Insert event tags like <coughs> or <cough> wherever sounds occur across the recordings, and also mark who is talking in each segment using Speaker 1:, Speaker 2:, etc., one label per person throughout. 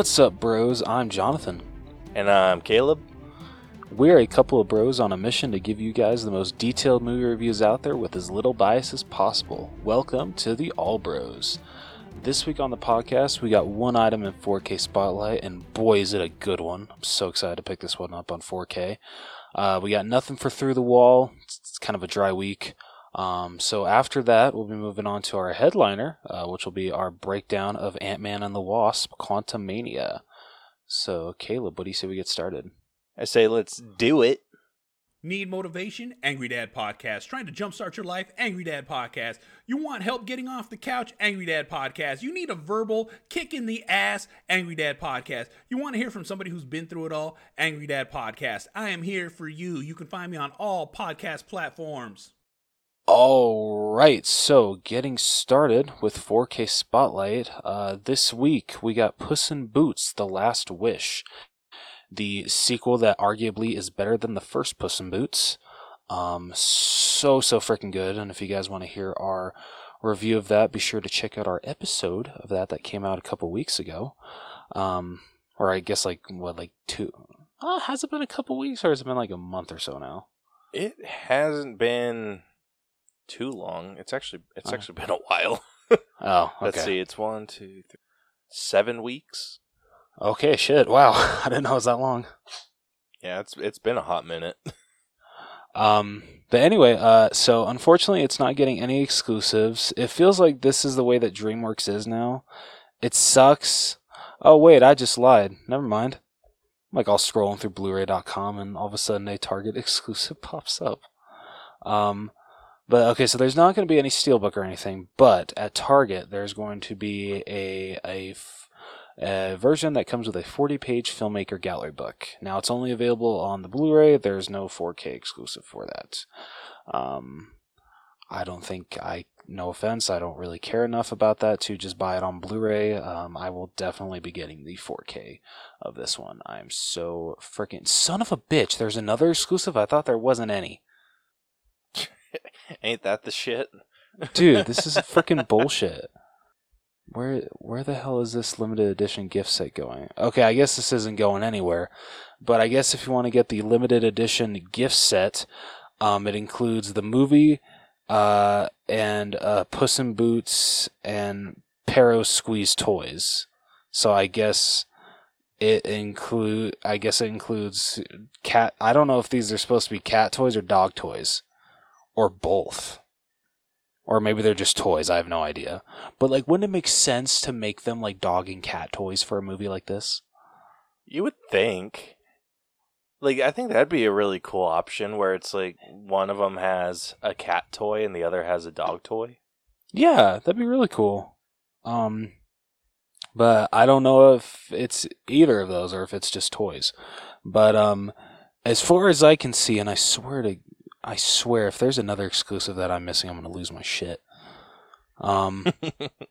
Speaker 1: What's up, bros? I'm Jonathan.
Speaker 2: And I'm Caleb.
Speaker 1: We're a couple of bros on a mission to give you guys the most detailed movie reviews out there with as little bias as possible. Welcome to the All Bros. This week on the podcast, we got one item in 4K Spotlight, and boy, is it a good one. I'm so excited to pick this one up on 4K. Uh, we got nothing for Through the Wall. It's, it's kind of a dry week. Um, so after that, we'll be moving on to our headliner, uh, which will be our breakdown of Ant Man and the Wasp: Quantumania. So, Caleb, what do you say we get started?
Speaker 2: I say let's do it.
Speaker 3: Need motivation? Angry Dad Podcast. Trying to jumpstart your life? Angry Dad Podcast. You want help getting off the couch? Angry Dad Podcast. You need a verbal kick in the ass? Angry Dad Podcast. You want to hear from somebody who's been through it all? Angry Dad Podcast. I am here for you. You can find me on all podcast platforms.
Speaker 1: All right, so getting started with 4K Spotlight. Uh, this week we got Puss in Boots: The Last Wish, the sequel that arguably is better than the first Puss in Boots. Um, so so freaking good. And if you guys want to hear our review of that, be sure to check out our episode of that that came out a couple weeks ago. Um, or I guess like what like two. Uh, has it been a couple weeks or has it been like a month or so now?
Speaker 2: It hasn't been too long. It's actually it's
Speaker 1: Oh.
Speaker 2: actually been a while. <laughs>
Speaker 1: Oh, okay.
Speaker 2: Let's see. It's one, two, three, seven weeks.
Speaker 1: Okay, shit. Wow, <laughs> I didn't know it was that long.
Speaker 2: Yeah, it's it's been a hot minute. <laughs>
Speaker 1: Um, but anyway, uh, so unfortunately, it's not getting any exclusives. It feels like this is the way that DreamWorks is now. It sucks. Oh wait, I just lied. Never mind. Like I'm like all scrolling through Blu-ray.com, and all of a sudden a Target exclusive pops up. Um, but okay, so there's not going to be any steelbook or anything. But at Target, there's going to be a a version that comes with a 40 page filmmaker gallery book. Now it's only available on the Blu ray, there's no 4K exclusive for that. Um, I don't think I, no offense, I don't really care enough about that to just buy it on Blu ray. Um, I will definitely be getting the 4K of this one. I'm so freaking son of a bitch. There's another exclusive. I thought there wasn't any. <laughs>
Speaker 2: Ain't that the shit?
Speaker 1: Dude, this is <laughs> freaking bullshit. Where where the hell is this limited edition gift set going? Okay, I guess this isn't going anywhere. But I guess if you want to get the limited edition gift set, um, it includes the movie, uh, and uh, Puss in Boots and Perrito Squeeze toys. So I guess it include. I guess it includes cat. I don't know if these are supposed to be cat toys or dog toys, or both or maybe they're just toys. I have no idea. But like, wouldn't it make sense to make them like dog and cat toys for a movie like this?
Speaker 2: You would think. Like I think that'd be a really cool option where it's like one of them has a cat toy and the other has a dog toy.
Speaker 1: Yeah, that'd be really cool. Um, but I don't know if it's either of those or if it's just toys. But um, as far as I can see, and I swear to, I swear, if there's another exclusive that I'm missing, I'm gonna lose my shit. Um. <laughs>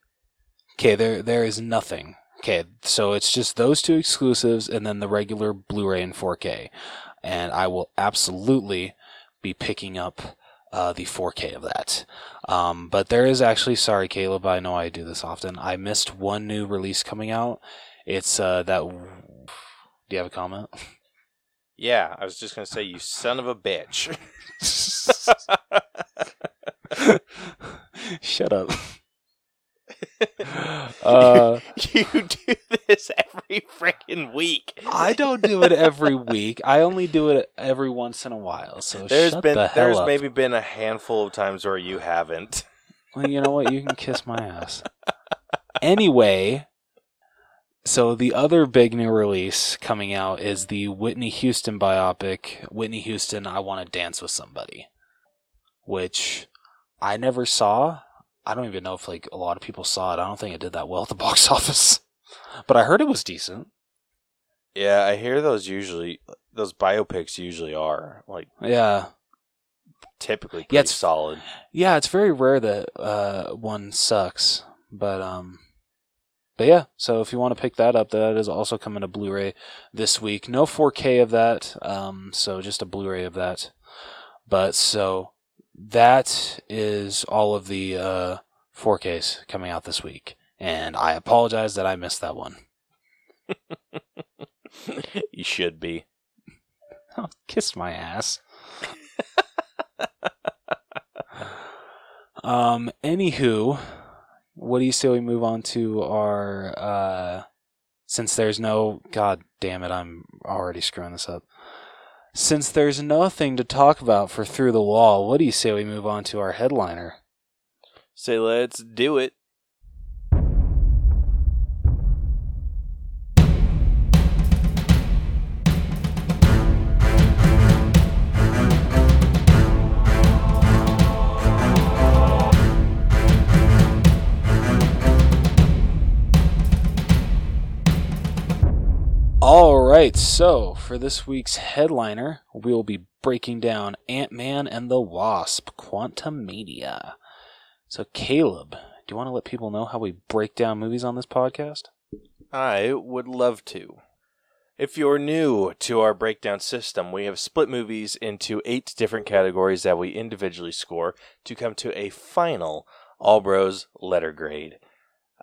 Speaker 1: Okay, there there is nothing. Okay, so it's just those two exclusives and then the regular Blu-ray and 4K. And I will absolutely be picking up uh, the 4K of that. Um, but there is actually, sorry, Caleb, I know I do this often. I missed one new release coming out. It's uh, that. Do you have a comment? <laughs>
Speaker 2: yeah, I was just gonna say you son of a bitch. <laughs>
Speaker 1: Shut up. <laughs> uh,
Speaker 2: you do this every freaking week.
Speaker 1: I don't do it every week. I only do it every once in a while. So
Speaker 2: There's
Speaker 1: shut
Speaker 2: been
Speaker 1: the hell
Speaker 2: there's
Speaker 1: up.
Speaker 2: maybe been a handful of times where you haven't.
Speaker 1: Well, you know what? You can kiss my ass. Anyway, so the other big new release coming out is the Whitney Houston biopic, Whitney Houston, I Want to Dance with Somebody, which I never saw. I don't even know if like a lot of people saw it. I don't think it did that well at the <laughs> box office, but I heard it was decent.
Speaker 2: Yeah, I hear those usually those biopics usually are like
Speaker 1: Yeah,
Speaker 2: typically pretty
Speaker 1: Yeah, it's-
Speaker 2: solid.
Speaker 1: yeah. It's very rare that uh, one sucks, but um, but yeah. So if you want to pick that up, that is also coming to Blu-ray this week. No 4K of that, um, so just a Blu-ray of that. But so that is all of the uh, 4Ks coming out this week, and I apologize that I missed that one. <laughs>
Speaker 2: you should be.
Speaker 1: Oh, kiss my ass. <laughs> um. Anywho, what do you say we move on to our? uh Since there's no, god damn it, I'm already screwing this up. Since there's nothing to talk about for through the wall, what do you say we move on to our headliner?
Speaker 2: Say, let's do it.
Speaker 1: Right, so for this week's headliner, we will be breaking down Ant Man and the Wasp Quantumania. So, Caleb, do you want to let people know how we break down movies on this podcast?
Speaker 2: I would love to. If you're new to our breakdown system, we have split movies into eight different categories that we individually score to come to a final All Bros letter grade.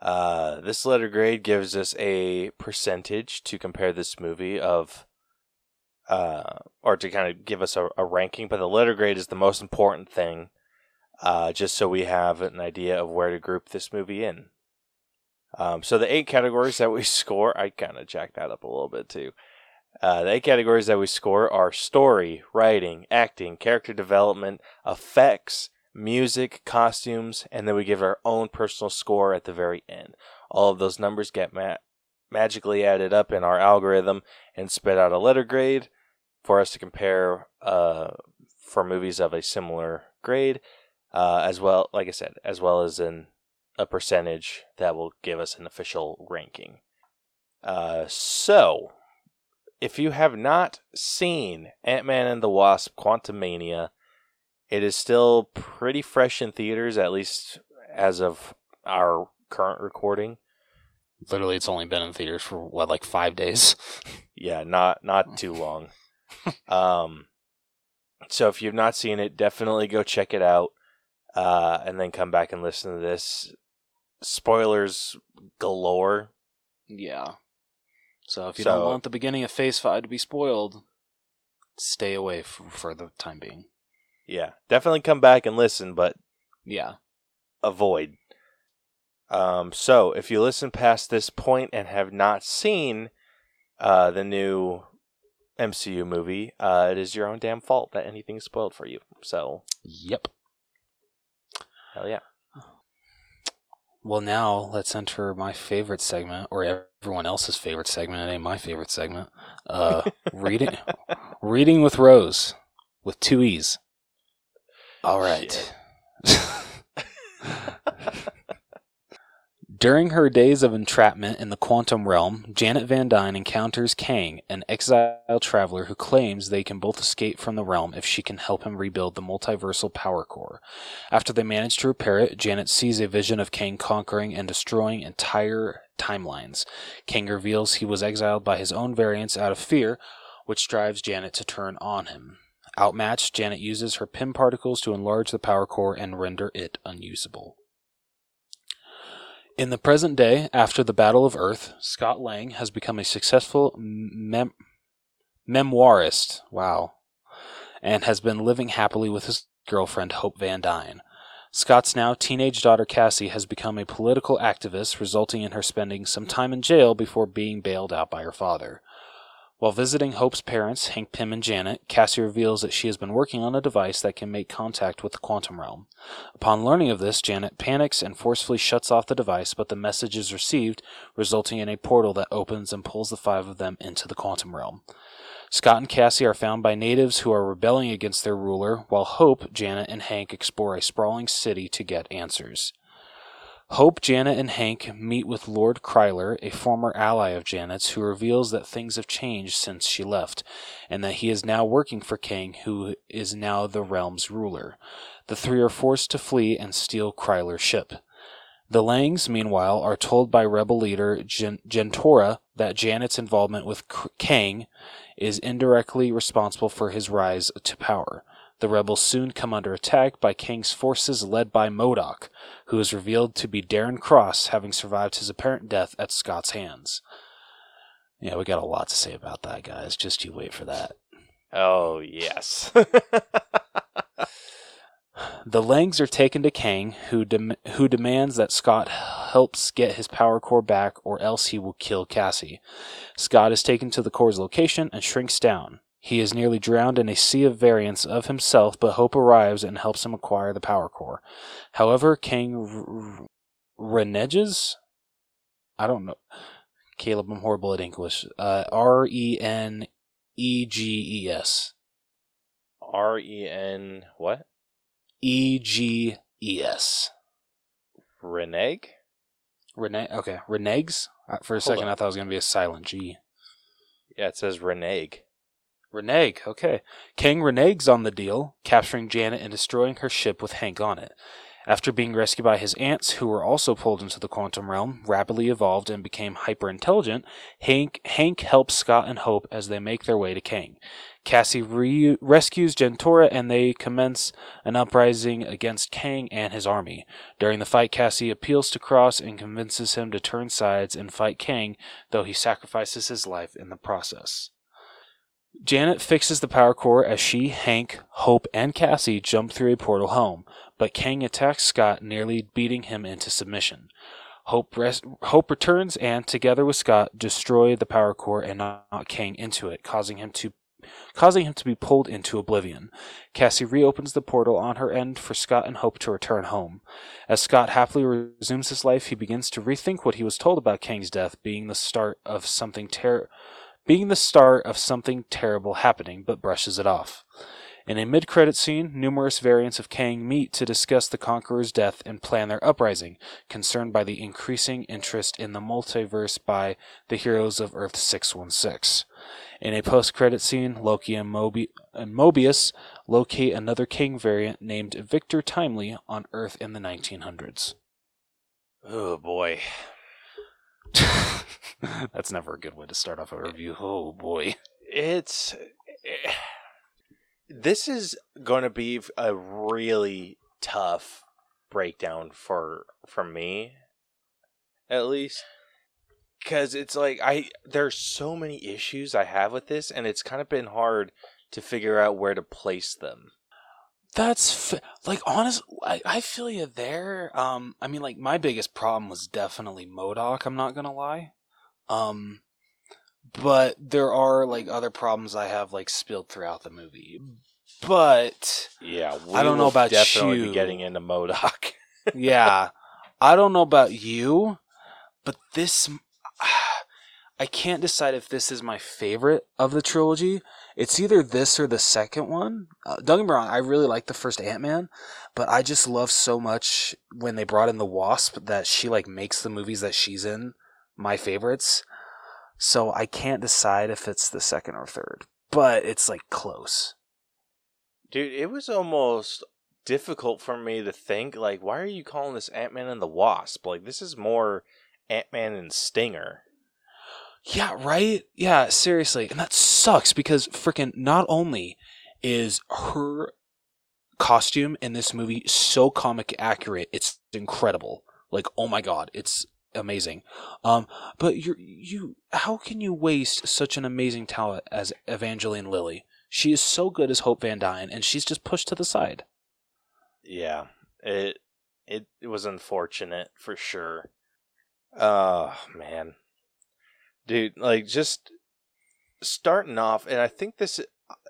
Speaker 2: Uh, this letter grade gives us a percentage to compare this movie of, uh, or to kind of give us a, a ranking. But the letter grade is the most important thing, uh, just so we have an idea of where to group this movie in. Um, so the eight categories that we <laughs> score, I kind of jacked that up a little bit too. Uh, the eight categories that we score are story, writing, acting, character development, effects, music, costumes, and then we give our own personal score at the very end. All of those numbers get ma- magically added up in our algorithm and spit out a letter grade for us to compare uh, for movies of a similar grade, uh, as well, like I said, as well as in a percentage that will give us an official ranking. Uh, so, if you have not seen Ant Man and the Wasp Quantumania, it is still pretty fresh in theaters, at least as of our current recording.
Speaker 1: Literally, it's only been in theaters for what, like five days? <laughs>
Speaker 2: Yeah, not not too long. <laughs> um, so if you've not seen it, definitely go check it out, uh, and then come back and listen to this. Spoilers galore.
Speaker 1: Yeah. So if you
Speaker 2: So-
Speaker 1: don't want the beginning of Phase 5 to be spoiled, stay away f- for the time being.
Speaker 2: Yeah, definitely come back and listen, but
Speaker 1: Yeah.
Speaker 2: avoid. Um, so if you listen past this point and have not seen uh, the new MCU movie, uh, it is your own damn fault that anything's spoiled for you. So
Speaker 1: Yep.
Speaker 2: hell yeah.
Speaker 1: Well, now let's enter my favorite segment, or everyone else's favorite segment. It ain't my favorite segment. Uh, <laughs> reading, reading with Rose, with two e's. All right. <laughs> During her days of entrapment in the quantum realm, Janet Van Dyne encounters Kang, an exiled traveler who claims they can both escape from the realm if she can help him rebuild the multiversal power core. After they manage to repair it, Janet sees a vision of Kang conquering and destroying entire timelines. Kang reveals he was exiled by his own variants out of fear, which drives Janet to turn on him. Outmatched, Janet uses her Pym particles to enlarge the power core and render it unusable. In the present day, after the Battle of Earth, Scott Lang has become a successful mem- memoirist. Wow. And has been living happily with his girlfriend, Hope Van Dyne. Scott's now teenage daughter Cassie has become a political activist, resulting in her spending some time in jail before being bailed out by her father. While visiting Hope's parents, Hank Pym and Janet, Cassie reveals that she has been working on a device that can make contact with the quantum realm. Upon learning of this, Janet panics and forcefully shuts off the device, but the message is received, resulting in a portal that opens and pulls the five of them into the quantum realm. Scott and Cassie are found by natives who are rebelling against their ruler, while Hope, Janet, and Hank explore a sprawling city to get answers. Hope, Janet, and Hank meet with Lord Krylar, a former ally of Janet's, who reveals that things have changed since she left, and that he is now working for Kang, who is now the realm's ruler. The three are forced to flee and steal Krylar's ship. The Langs, meanwhile, are told by rebel leader Gen- Jentorra that Janet's involvement with K- Kang is indirectly responsible for his rise to power. The rebels soon come under attack by Kang's forces led by MODOK, who is revealed to be Darren Cross, having survived his apparent death at Scott's hands. Yeah, we got a lot to say about that, guys. Just you wait for that.
Speaker 2: Oh yes. <laughs>
Speaker 1: The Langs are taken to Kang, who dem- who demands that Scott helps get his power core back, or else he will kill Cassie. Scott is taken to the core's location and shrinks down. He is nearly drowned in a sea of variants of himself, but Hope arrives and helps him acquire the power core. However, r- reneges. I don't know. Caleb, I'm horrible at English. Uh, R E N E G E S.
Speaker 2: R E N what?
Speaker 1: E G E S.
Speaker 2: Reneg?
Speaker 1: Rene. Okay, reneges. Uh, For a second,
Speaker 2: on.
Speaker 1: I thought it was going to be a silent G.
Speaker 2: Yeah, it says Reneg.
Speaker 1: Renege. Okay. Kang reneges on the deal, capturing Janet and destroying her ship with Hank on it. After being rescued by his ants, who were also pulled into the quantum realm, rapidly evolved and became hyper intelligent, Hank, Hank helps Scott and Hope as they make their way to Kang. Cassie re- rescues Jentorra and they commence an uprising against Kang and his army. During the fight, Cassie appeals to Cross and convinces him to turn sides and fight Kang, though he sacrifices his life in the process. Janet fixes the power core as she, Hank, Hope, and Cassie jump through a portal home, but Kang attacks Scott, nearly beating him into submission. Hope, res- Hope returns and, together with Scott, destroy the power core and knock Kang into it, causing him to causing him to be pulled into oblivion. Cassie reopens the portal on her end for Scott and Hope to return home. As Scott happily resumes his life, he begins to rethink what he was told about Kang's death being the start of something ter- being the start of something terrible happening, but brushes it off. In a mid credit scene, numerous variants of Kang meet to discuss the Conqueror's death and plan their uprising, concerned by the increasing interest in the multiverse by the heroes of Earth 616. In a post credit scene, Loki and, Mobi- and Mobius locate another Kang variant named Victor Timely on Earth in the 1900s.
Speaker 2: Oh boy. <laughs>
Speaker 1: That's never a good way to start off a review. Oh boy.
Speaker 2: It's eh, this is going to be a really tough breakdown for for me at least cuz it's like I there's so many issues I have with this and it's kind of been hard to figure out where to place them.
Speaker 1: That's f- like honest. I, I feel you there. Um, I mean, like my biggest problem was definitely MODOK. I'm not gonna lie. Um, but there are like other problems I have like spilled throughout the movie. But
Speaker 2: Yeah, we
Speaker 1: I don't know about
Speaker 2: definitely
Speaker 1: you.
Speaker 2: be getting into MODOK. <laughs>
Speaker 1: yeah, I don't know about you, but this <sighs> I can't decide if this is my favorite of the trilogy. It's either this or the second one. Uh, don't get me wrong, I really like the first Ant Man, but I just love so much when they brought in the Wasp that she like makes the movies that she's in my favorites. So I can't decide if it's the second or third, but it's like close.
Speaker 2: Dude, it was almost difficult for me to think like why are you calling this Ant-Man and the Wasp? Like this is more Ant-Man and Stinger.
Speaker 1: Yeah, right? Yeah, seriously. And that sucks because freaking not only is her costume in this movie so comic accurate, it's incredible. Like, oh my god, it's amazing. Um, but you you how can you waste such an amazing talent as Evangeline Lilly? She is so good as Hope Van Dyne and she's just pushed to the side.
Speaker 2: Yeah. It it it was unfortunate for sure. Oh, man. Dude, like just starting off and I think this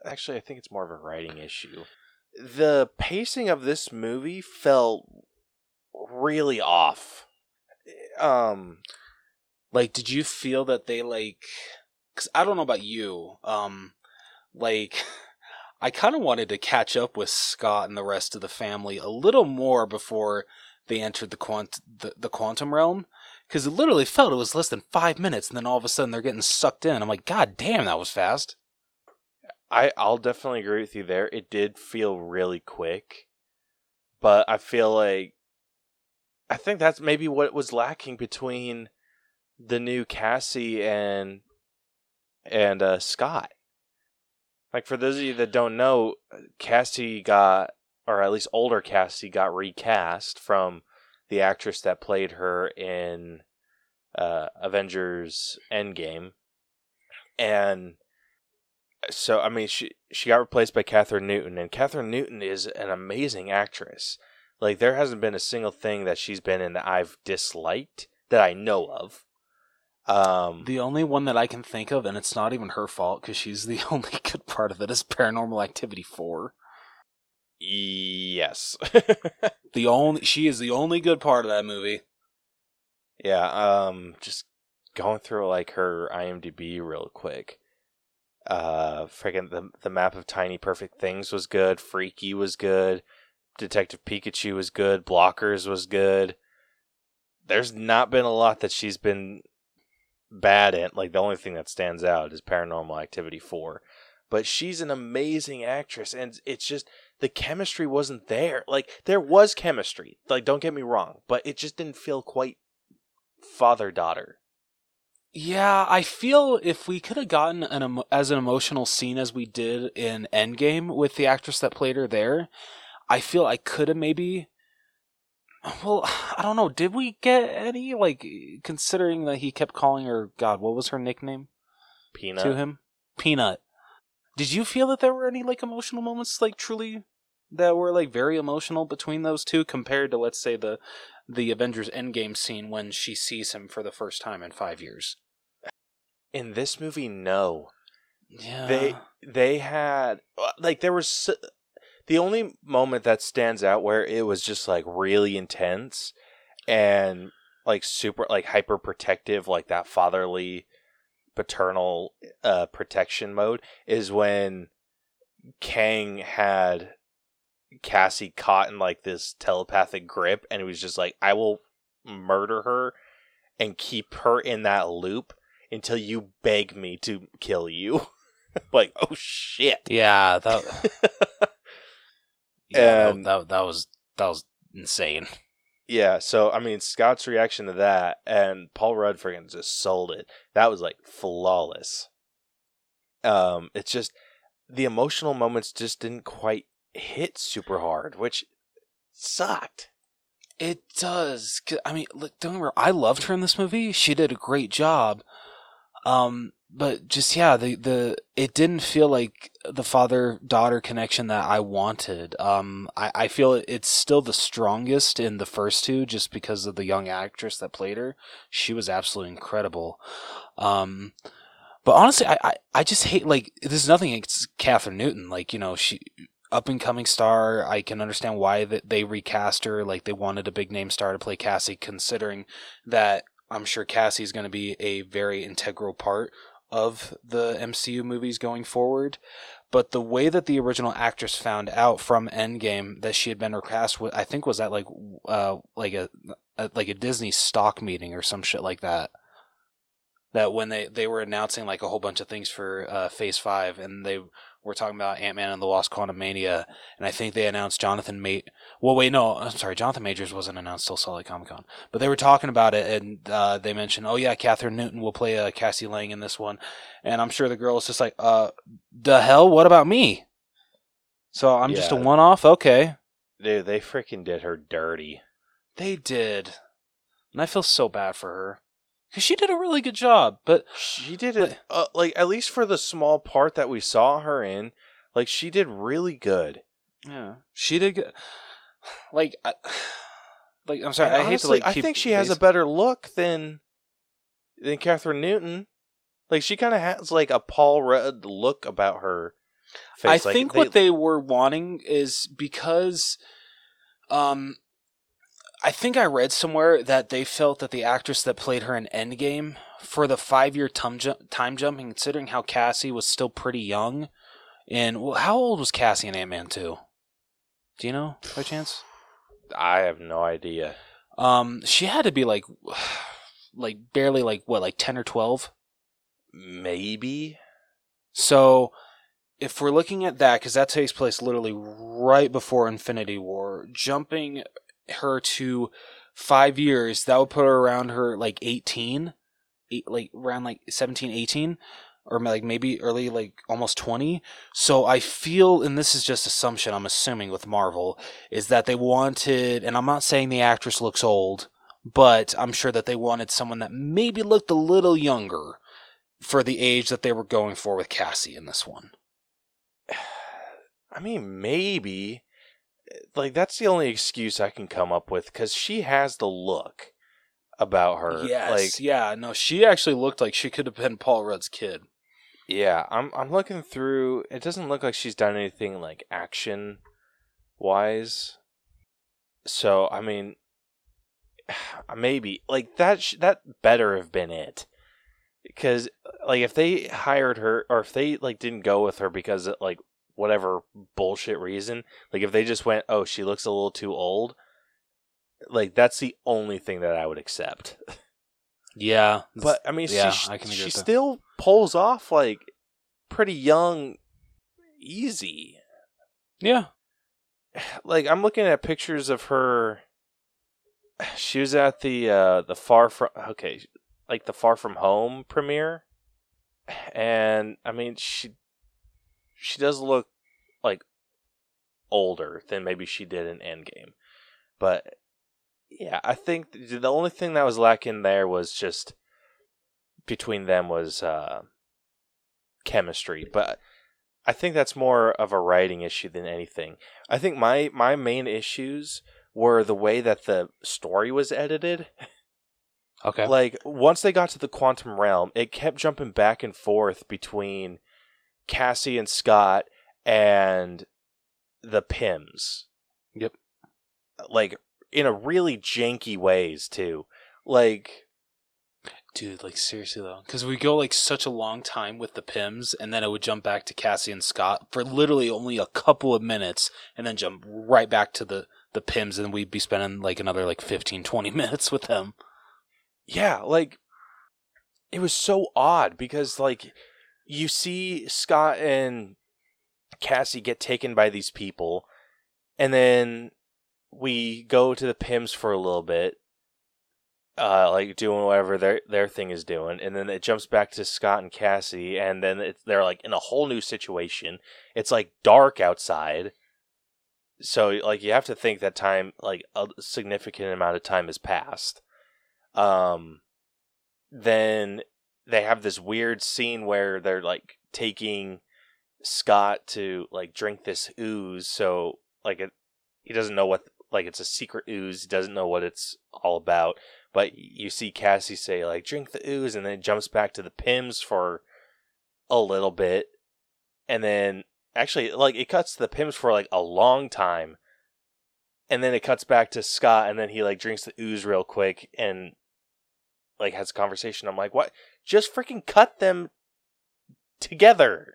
Speaker 2: actually I think it's more of a writing issue. The pacing of this movie felt really off. Um
Speaker 1: Like, did you feel that they like? Because I don't know about you. Um, like, <laughs> I kind of wanted to catch up with Scott and the rest of the family a little more before they entered the quant the, the quantum realm. Because it literally felt it was less than five minutes, and then all of a sudden they're getting sucked in. I'm like, God damn, that was fast.
Speaker 2: I I'll definitely agree with you there. It did feel really quick, but I feel like I think that's maybe what was lacking between the new Cassie and and uh, Scott. Like for those of you that don't know, Cassie got, or at least older Cassie got recast from the actress that played her in uh, Avengers Endgame, and so I mean she she got replaced by Kathryn Newton, and Kathryn Newton is an amazing actress. Like there hasn't been a single thing that she's been in that I've disliked that I know of. Um,
Speaker 1: The only one that I can think of, and it's not even her fault because she's the <laughs> only good part of it, is Paranormal Activity 4.
Speaker 2: Yes, <laughs>
Speaker 1: The only she is the only good part of that movie.
Speaker 2: yeah. Um, just going through like her IMDb real quick. Uh, freaking the the map of tiny perfect things was good. Freaky was good. Detective Pikachu was good. Blockers was good. There's not been a lot that she's been bad at. Like the only thing that stands out is Paranormal Activity 4. But she's an amazing actress and it's just the chemistry wasn't there. Like there was chemistry. Like don't get me wrong, but it just didn't feel quite father-daughter.
Speaker 1: Yeah, I feel if we could have gotten an emo- as an emotional scene as we did in Endgame with the actress that played her there, I feel I could have maybe. Well, <sighs> I don't know. Did we get any like considering that he kept calling her God? What was her nickname
Speaker 2: Peanut.
Speaker 1: to him? Peanut. Did you feel that there were any like emotional moments, like truly, that were like very emotional between those two compared to let's say the the Avengers Endgame scene when she sees him for the first time in five years?
Speaker 2: In this movie, no.
Speaker 1: Yeah.
Speaker 2: they they had uh, like there was the only moment that stands out where it was just like really intense and like super like hyper protective like that fatherly paternal uh protection mode is when Kang had Cassie caught in like this telepathic grip and he was just like I will murder her and keep her in that loop until you beg me to kill you. <laughs> like, oh shit.
Speaker 1: Yeah, that. yeah, <laughs>
Speaker 2: And-
Speaker 1: that, that that was that was insane.
Speaker 2: Yeah, so I mean Scott's reaction to that and Paul Rudd freaking just sold it. That was like flawless. Um it's just the emotional moments just didn't quite hit super hard, which sucked.
Speaker 1: It does. I mean, look, don't wrong. I loved her in this movie. She did a great job. Um, but just yeah, the the it didn't feel like the father daughter connection that I wanted. Um, I I feel it's still the strongest in the first two, just because of the young actress that played her. She was absolutely incredible. Um, but honestly, I, I, I just hate like there's nothing against Kathryn Newton. Like you know she up and coming star. I can understand why that they recast her. Like they wanted a big name star to play Cassie, considering that I'm sure Cassie's going to be a very integral part of the MCU movies going forward. But the way that the original actress found out from Endgame that she had been recast, I think was at like uh like a, a like a Disney stock meeting or some shit like that. That when they they were announcing like a whole bunch of things for uh, Phase Five, and they were talking about Ant Man and the Lost Quantumania, and I think they announced Jonathan Ma Well, wait, no, I'm sorry, Jonathan Majors wasn't announced till Salt Lake Comic Con, but they were talking about it, and uh, they mentioned, oh yeah, Kathryn Newton will play uh, Cassie Lang in this one, and I'm sure the girl is just like, uh, the hell, what about me? So I'm just a one off, okay.
Speaker 2: Dude, they freaking did her dirty.
Speaker 1: They did, and I feel so bad for her because she did a really good job, but
Speaker 2: She did it uh, like at least for the small part that we saw her in, like she did really good.
Speaker 1: yeah, she did good. Like, I, <sighs> like I'm sorry,
Speaker 2: And
Speaker 1: I hate to
Speaker 2: honestly,
Speaker 1: like.
Speaker 2: I think she has a better look than than Kathryn Newton. Like she kind of has like a Paul Rudd look about her face.
Speaker 1: I
Speaker 2: Like,
Speaker 1: think what they were wanting is because, um, I think I read somewhere that they felt that the actress that played her in Endgame for the five-year time jump, time jumping, considering how Cassie was still pretty young, and well, how old was Cassie in Ant Man two? Do you know by chance?
Speaker 2: I have no idea.
Speaker 1: Um, she had to be like, <sighs> like barely like what, like ten or twelve.
Speaker 2: Maybe
Speaker 1: So, if we're looking at that, because that takes place literally right before Infinity War, jumping her to five years, that would put her around her like 18, eight, like around like 17, 18, or like maybe early, like almost 20. So, I feel, and this is just assumption, I'm assuming with Marvel, is that they wanted, and I'm not saying the actress looks old, but I'm sure that they wanted someone that maybe looked a little younger for the age that they were going for with Cassie in this one. <sighs>
Speaker 2: I mean, maybe. Like that's the only excuse I can come up with because she has the look about her.
Speaker 1: Yes,
Speaker 2: Like,
Speaker 1: yeah, no, she actually looked like she could have been Paul Rudd's kid.
Speaker 2: yeah. I'm I'm looking through. It doesn't look like she's done anything like action wise. So I mean, <sighs> maybe like that. Sh- that better have been it. Because like if they hired her or if they like didn't go with her because of, like whatever bullshit reason, like if they just went, oh, she looks a little too old. Like that's the only thing that I would accept.
Speaker 1: Yeah, <laughs>
Speaker 2: But I mean,
Speaker 1: yeah,
Speaker 2: she,
Speaker 1: I can
Speaker 2: she still pulls off like pretty young, easy.
Speaker 1: yeah, <sighs>
Speaker 2: Like I'm looking at pictures of her. <sighs> She was at the uh the far from okay, like the Far From Home premiere, <sighs> and I mean she she does look like older than maybe she did in Endgame, but yeah, I think the only thing that was lacking there was just between them was uh, chemistry, but I think that's more of a writing issue than anything. I think my my main issues were the way that the story was edited.
Speaker 1: okay,
Speaker 2: Like once they got to the quantum realm, it kept jumping back and forth between Cassie and Scott and the Pyms.
Speaker 1: Yep.
Speaker 2: Like in a really janky ways too. Like
Speaker 1: dude, like seriously though, because we go like such a long time with the Pyms, and then it would jump back to Cassie and Scott for literally only a couple of minutes, and then jump right back to the the Pyms, and we'd be spending like another like 15, 20 <laughs> minutes with them.
Speaker 2: yeah, like it was so odd because like you see Scott and Cassie get taken by these people and then we go to the Pyms for a little bit uh like doing whatever their their thing is doing and then it jumps back to Scott and Cassie and then it's, they're like in a whole new situation. It's like dark outside. So like you have to think that time like a significant amount of time has passed um then they have this weird scene where they're like taking Scott to like drink this ooze so like it, he doesn't know what like it's a secret ooze he doesn't know what it's all about but you see Cassie say like drink the ooze and then it jumps back to the Pyms for a little bit and then actually like it cuts to the Pyms for like a long time and then it cuts back to Scott, and then he like drinks the ooze real quick and like has a conversation. I'm like, what? Just freaking cut them together.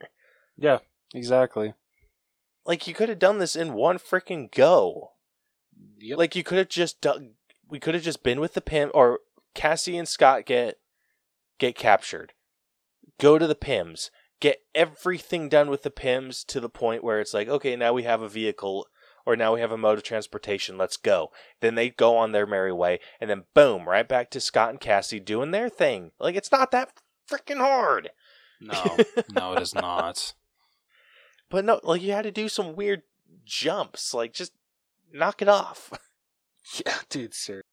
Speaker 1: Yeah, exactly.
Speaker 2: Like you could have done this in one freaking go.
Speaker 1: Yep.
Speaker 2: Like you could have just done. We could have just been with the Pym, or Cassie and Scott get get captured. Go to the Pyms. Get everything done with the Pyms to the point where it's like, okay, now we have a vehicle or now we have a mode of transportation. Let's go. Then they go on their merry way, and then boom, right back to Scott and Cassie doing their thing. Like it's not that freaking hard.
Speaker 1: no, <laughs> no, it is not.
Speaker 2: But no, like you had to do some weird jumps. Like just knock it off. <laughs>
Speaker 1: Yeah, dude, sir.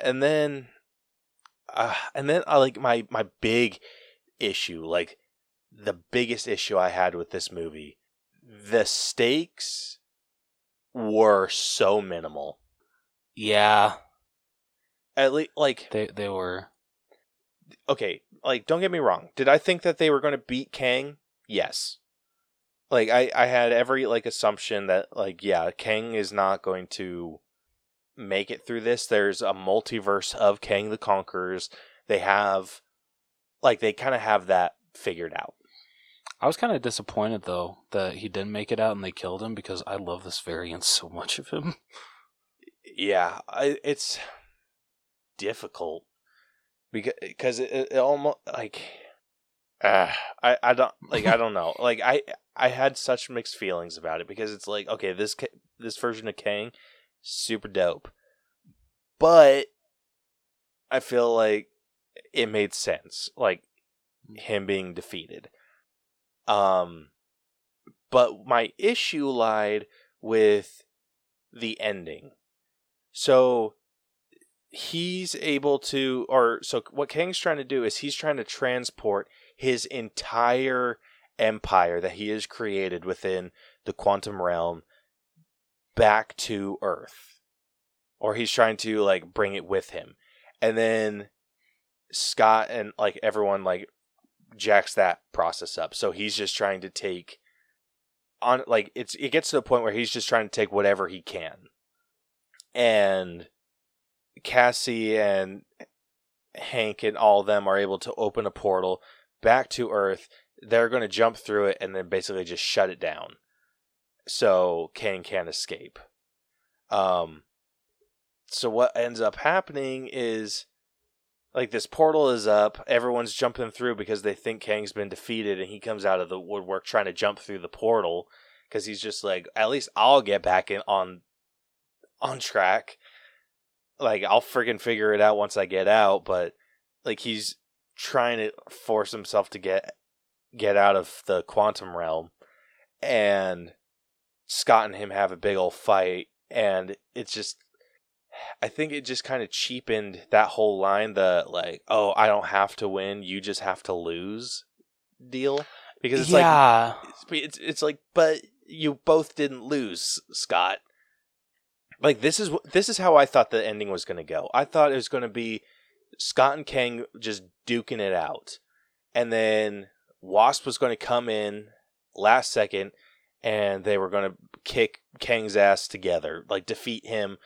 Speaker 2: and then uh, and then I like my my big issue, like the biggest issue I had with this movie, the stakes were so minimal.
Speaker 1: Yeah,
Speaker 2: At least, like,
Speaker 1: they they were.
Speaker 2: okay, like, don't get me wrong. Did I think that they were going to beat Kang? Yes. Like, I I had every like assumption that like yeah, Kang is not going to make it through this. There's a multiverse of Kang the Conquerors. They have like they kind of have that figured out.
Speaker 1: I was kind of disappointed though that he didn't make it out and they killed him because I love this variant <laughs> so much of him.
Speaker 2: Yeah, I, it's difficult because because it, it almost like uh, I I don't like I don't know like I I had such mixed feelings about it because it's like okay this this version of Kang super dope, but I feel like it made sense like him being defeated. Um, but my issue lied with the ending. So he's able to, or so what Kang's trying to do is he's trying to transport his entire empire that he has created within the quantum realm back to Earth. Or he's trying to like bring it with him. And then Scott and like everyone like jacks that process up. So he's just trying to take on like it's it gets to the point where he's just trying to take whatever he can. And Cassie and Hank and all of them are able to open a portal back to Earth. They're going to jump through it and then basically just shut it down so Kang can't escape. Um, so what ends up happening is like this portal is up, everyone's jumping through because they think Kang's been defeated, and he comes out of the woodwork trying to jump through the portal because he's just like, at least I'll get back in on on track. Like I'll friggin' figure it out once I get out, but like he's trying to force himself to get get out of the quantum realm, and Scott and him have a big old fight, and it's just I think it just kind of cheapened that whole line, the like, oh, I don't have to win, you just have to lose deal. Because it's
Speaker 1: yeah.
Speaker 2: like it's it's like, but you both didn't lose, Scott. Like this is this is how I thought the ending was going to go. I thought it was going to be Scott and Kang just duking it out, and then Wasp was going to come in last second, and they were going to kick Kang's ass together, like defeat him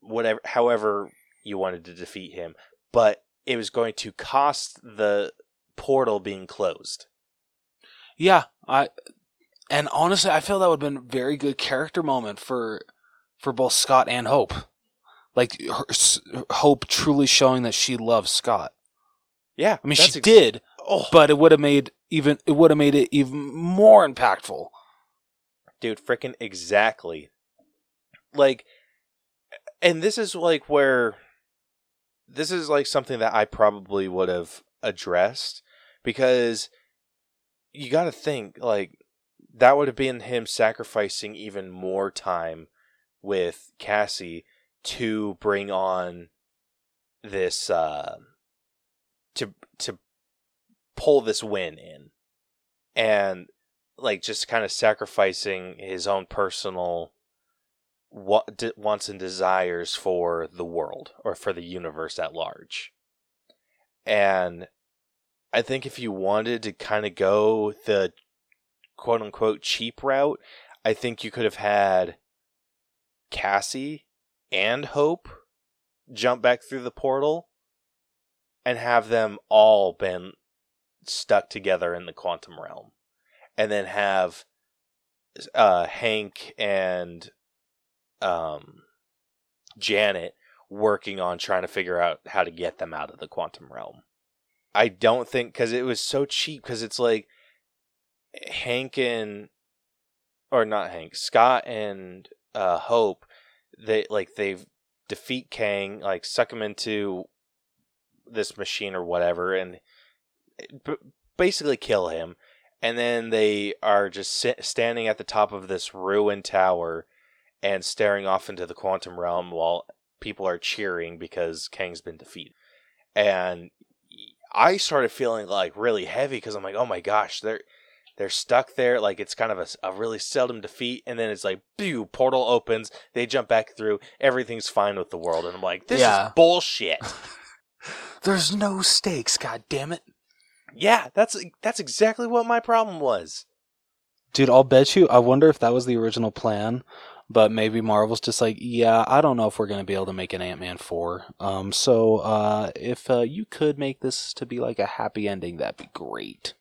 Speaker 2: whatever however you wanted to defeat him, but it was going to cost the portal being closed.
Speaker 1: Yeah, I and honestly, I feel that would have been a very good character moment for for both Scott and Hope. Like her, Hope truly showing that she loves Scott.
Speaker 2: Yeah,
Speaker 1: I mean she
Speaker 2: ex-
Speaker 1: did,
Speaker 2: Oh,
Speaker 1: but it would have made even it would have made it even more impactful.
Speaker 2: dude, freaking exactly. Like, and this is like where this is like something that I probably would have addressed because you got to think like that would have been him sacrificing even more time with Cassie to bring on this uh to to pull this win in. And like just kind of sacrificing his own personal what de- wants and desires for the world or for the universe at large. And I think if you wanted to kind of go the quote unquote cheap route, I think you could have had Cassie and Hope jump back through the portal and have them all been stuck together in the quantum realm and then have uh, Hank and um, Janet working on trying to figure out how to get them out of the quantum realm. I don't think because it was so cheap because it's like Hank and or not Hank Scott and uh, Hope they like they've defeat Kang like suck him into this machine or whatever and b- basically kill him and then they are just sit- standing at the top of this ruined tower and staring off into the quantum realm while people are cheering because Kang's been defeated. And I started feeling like really heavy because I'm like, oh my gosh, they're they're stuck there. Like it's kind of a, a really seldom defeat, and then it's like, boo, portal opens, they jump back through, everything's fine with the world, and I'm like, this
Speaker 1: Yeah.
Speaker 2: is bullshit. <laughs>
Speaker 1: There's no stakes, god damn it.
Speaker 2: yeah, that's that's exactly what my problem was.
Speaker 1: Dude, I'll bet you I wonder if that was the original plan, but maybe Marvel's just like, yeah, I don't know if we're going to be able to make an Ant-Man 4. Um so uh if uh, you could make this to be like a happy ending, that'd be great.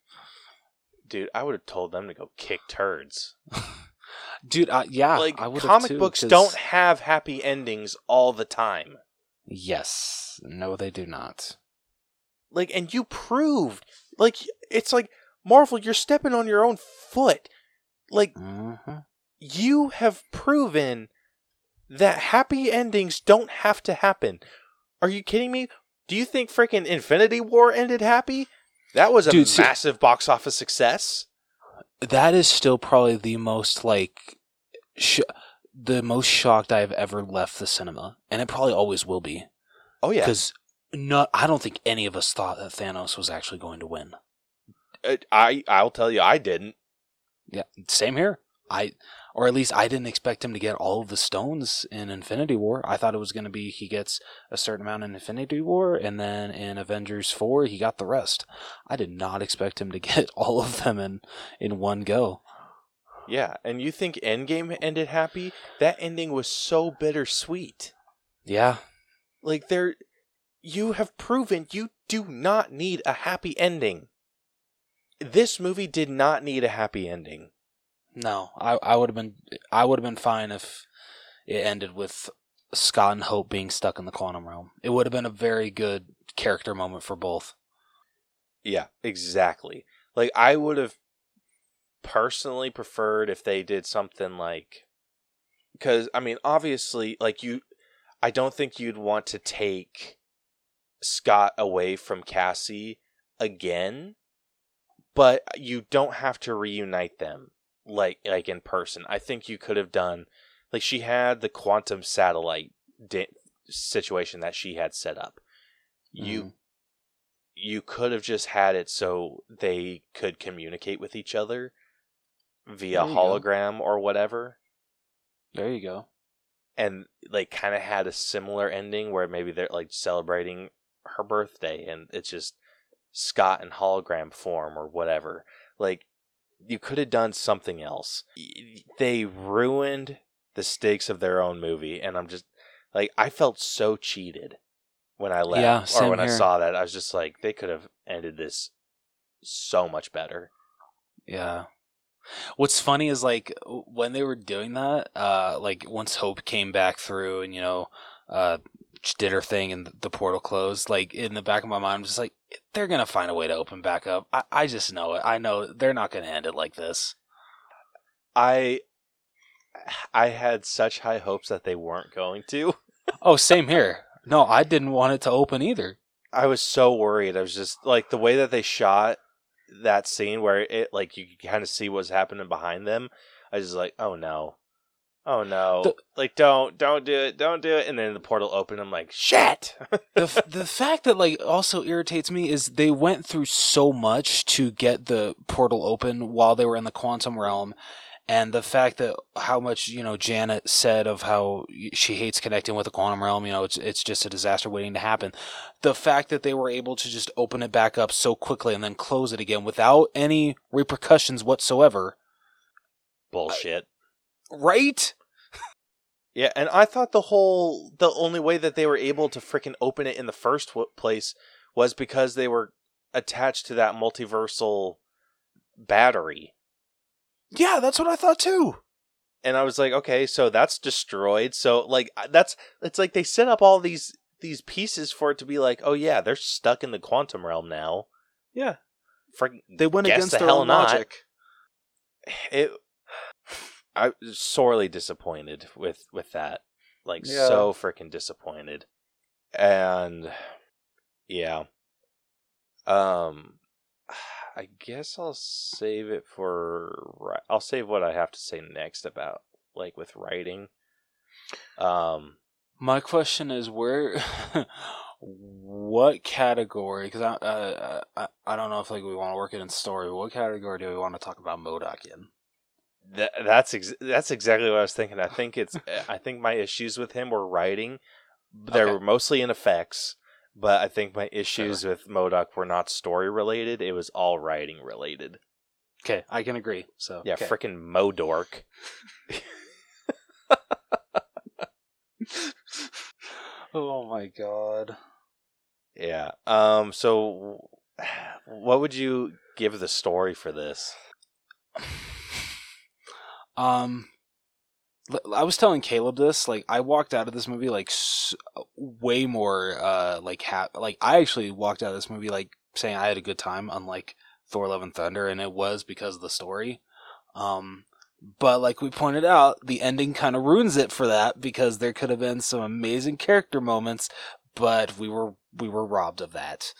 Speaker 2: Dude, I would have told them to go kick turds. <laughs>
Speaker 1: Dude, uh, yeah,
Speaker 2: like
Speaker 1: I
Speaker 2: comic
Speaker 1: too,
Speaker 2: books
Speaker 1: 'cause-
Speaker 2: don't have happy endings all the time.
Speaker 1: Yes. No, they do not.
Speaker 2: Like, and you proved, like, it's like Marvel, you're stepping on your own foot. Like,
Speaker 1: Mhm.
Speaker 2: You have proven that happy endings don't have to happen. Are you kidding me? Do you think freaking Infinity War ended happy? That was a
Speaker 1: Dude, see-
Speaker 2: massive box office success.
Speaker 1: That is still probably the most like sh- the most shocked I've ever left the cinema, and it probably always will be.
Speaker 2: Oh yeah,
Speaker 1: because not I don't think any of us thought that Thanos was actually going to win.
Speaker 2: Uh, I I'll tell you, I didn't.
Speaker 1: Yeah, same here. I, or at least I didn't expect him to get all of the stones in Infinity War. I thought it was going to be he gets a certain amount in Infinity War, and then in Avengers Four he got the rest. I did not expect him to <laughs> get all of them in in one go.
Speaker 2: Yeah, and you think Endgame ended happy? That ending was so bittersweet.
Speaker 1: Yeah,
Speaker 2: Like there, you have proven you do not need a happy ending. This movie did not need a happy ending.
Speaker 1: No, I I would have been I would have been fine if it ended with Scott and Hope being stuck in the quantum realm. It would have been a very good character moment for both.
Speaker 2: Yeah, exactly. Like I would have personally preferred if they did something like cuz I mean obviously like you I don't think you'd want to take Scott away from Cassie again, but you don't have to reunite them like like in person. I think you could have done like she had the quantum satellite di- situation that she had set up. You
Speaker 1: Mhm.
Speaker 2: you could have just had it so they could communicate with each other via
Speaker 1: you go.
Speaker 2: hologram or whatever
Speaker 1: There you go.
Speaker 2: and like kind of had a similar ending where maybe they're like celebrating her birthday and it's just Scott in hologram form or whatever like you could have done something else. They ruined the stakes of their own movie and I'm just like I felt so cheated when I left
Speaker 1: Yeah,
Speaker 2: or when I saw that. I was just like they could have ended this so much better.
Speaker 1: Yeah. What's funny is like when they were doing that, uh, like once Hope came back through and you know, uh, did her thing and the portal closed. Like in the back of my mind, I'm just like, they're gonna find a way to open back up. I, I just know it. I know they're not gonna end it like this.
Speaker 2: I I had such high hopes that they weren't going to.
Speaker 1: Oh, same here. No, I didn't want it to open either.
Speaker 2: I was so worried. I was just like the way that they shot that scene where it like you could kind of see what's happening behind them. I was just like, oh no, oh no,
Speaker 1: The-
Speaker 2: like don't don't do it, don't do it. And then the portal opened. I'm like, shit.
Speaker 1: the f- <laughs> the fact that like also irritates me is they went through so much to get the portal open while they were in the quantum realm and the fact that how much you know Janet said of how she hates connecting with the quantum realm you know it's it's just a disaster waiting to happen the fact that they were able to just open it back up so quickly and then close it again without any repercussions whatsoever
Speaker 2: Bullshit.
Speaker 1: right
Speaker 2: Yeah, and I thought the whole the only way that they were able to freaking open it in the first w- place was because they were attached to that multiversal battery.
Speaker 1: yeah that's what I thought too
Speaker 2: And I was like, okay, so that's destroyed. So like that's it's like they set up all these these pieces for it to be like, oh yeah, they're stuck in the quantum realm now.
Speaker 1: yeah
Speaker 2: Frick,
Speaker 1: they went against
Speaker 2: the
Speaker 1: their
Speaker 2: hell
Speaker 1: own
Speaker 2: not.
Speaker 1: logic
Speaker 2: it I was sorely disappointed with with that. Like
Speaker 1: Yeah.
Speaker 2: so freaking disappointed. And yeah. Um I guess I'll save it for I'll save what I have to say next about like with writing. Um
Speaker 1: My question is where, <laughs> what category? Because I, uh, I, I don't know if like we want to work it in story. What category do we want to talk about MODOK in?
Speaker 2: That, that's ex- that's exactly what I was thinking. I think it's I think my issues with him were writing. They
Speaker 1: Okay.
Speaker 2: were mostly in effects, but I think my issues with MODOK were not story related. It was all writing related.
Speaker 1: Okay, I can agree. So
Speaker 2: Yeah,
Speaker 1: okay.
Speaker 2: frickin' Modork. <laughs>
Speaker 1: oh my god.
Speaker 2: Yeah. Um. So, <sighs> what would you give the story for this? <sighs> <laughs>
Speaker 1: Um, I was telling Caleb this. Like, I walked out of this movie like s- way more uh like ha- like I actually walked out of this movie like saying I had a good time, unlike Thor: Love and Thunder, and it was because of the story. Um, but like we pointed out, the ending kind of ruins it for that because there could have been some amazing character moments, but we were we were robbed of that.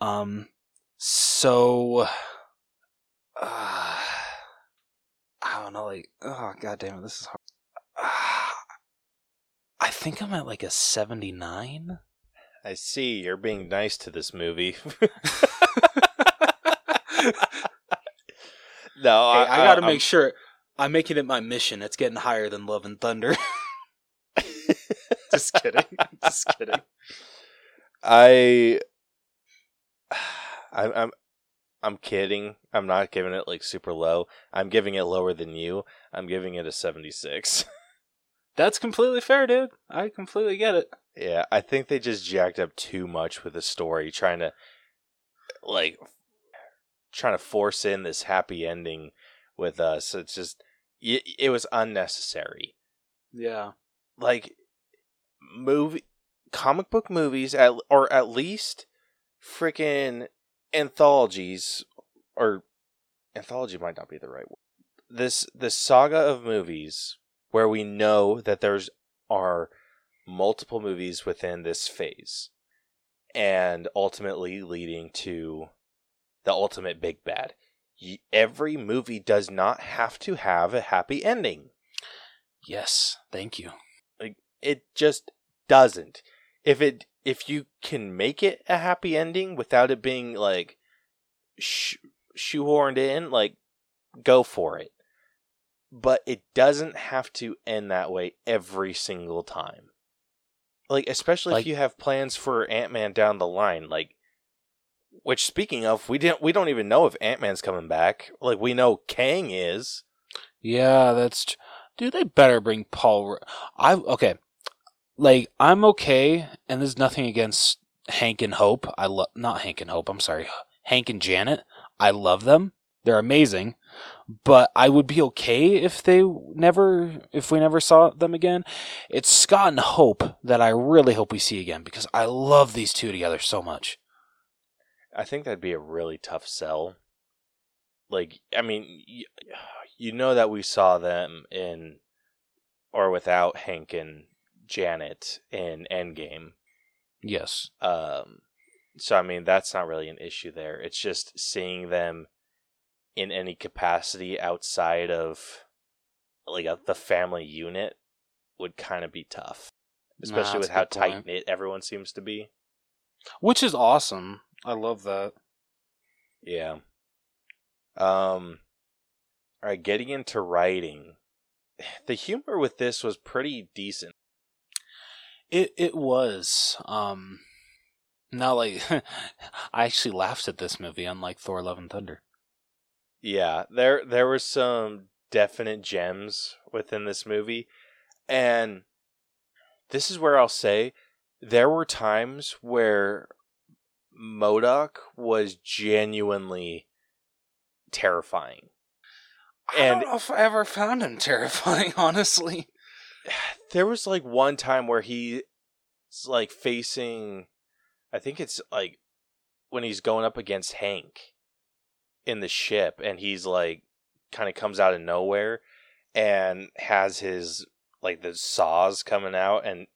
Speaker 1: Um, so. <sighs> Uh, I don't know, like, oh god damn it, this is hard. <sighs> I think I'm at like a 79.
Speaker 2: I see you're being nice to this movie. <laughs> <laughs> No,
Speaker 1: Hey, I, gotta
Speaker 2: I'm-
Speaker 1: make sure I'm making it my mission. It's getting higher than Love and Thunder. <laughs> Just kidding. Just kidding.
Speaker 2: I, <sighs> I'm, I'm, I'm kidding. I'm not giving it like super low. I'm giving it lower than you. I'm giving it a 76. <laughs>
Speaker 1: That's completely fair, dude. I completely get it.
Speaker 2: yeah, I think they just jacked up too much with the story, trying to, like, trying to force in this happy ending with us. It's just, it, it was unnecessary.
Speaker 1: Yeah.
Speaker 2: like movie comic book movies at, or at least freaking anthologies or anthology might not be the right word this this saga of movies where we know that there's are multiple movies within this phase and ultimately leading to the ultimate big bad every movie does not have to have a happy ending
Speaker 1: Yes. Thank you.
Speaker 2: it just doesn't if it if you can make it a happy ending without it being like sh- shoehorned in like go for it but it doesn't have to end that way every single time like especially
Speaker 1: Like-
Speaker 2: if you have plans for ant-man down the line like which speaking of we didn't we don't even know if ant-man's coming back like we know kang is
Speaker 1: Yeah, that's. Tr- Dude, they better bring Paul. Ru- I okay. Like I'm okay, and there's nothing against Hank and Hope. I love not Hank and Hope. I'm sorry, Hank and Janet. I love them. They're amazing. But I would be okay if they never, if we never saw them again. It's Scott and Hope that I really hope we see again because I love these two together so much.
Speaker 2: I think that'd be a really tough sell. Like, I mean, you, you know that we saw them in or without Hank and Janet in Endgame.
Speaker 1: Yes.
Speaker 2: Um, so I mean, that's not really an issue there. It's just seeing them in any capacity outside of like a, the family unit would kind of be tough, especially
Speaker 1: Nah,
Speaker 2: with how tight knit everyone seems to be.
Speaker 1: Which is awesome. I love that.
Speaker 2: Yeah. Um all right, getting into writing. <sighs> The humor with this was pretty decent.
Speaker 1: It it was. Um not like <laughs> I actually laughed at this movie, unlike Thor Love and Thunder.
Speaker 2: Yeah, there there were some definite gems within this movie. And this is where I'll say there were times where MODOK was genuinely terrifying.
Speaker 1: I
Speaker 2: And-
Speaker 1: don't know if I ever found him <laughs> terrifying, honestly.
Speaker 2: There was like one time where he's like facing I think it's like when he's going up against Hank in the ship and he's like kind of comes out of nowhere and has his like the saws coming out and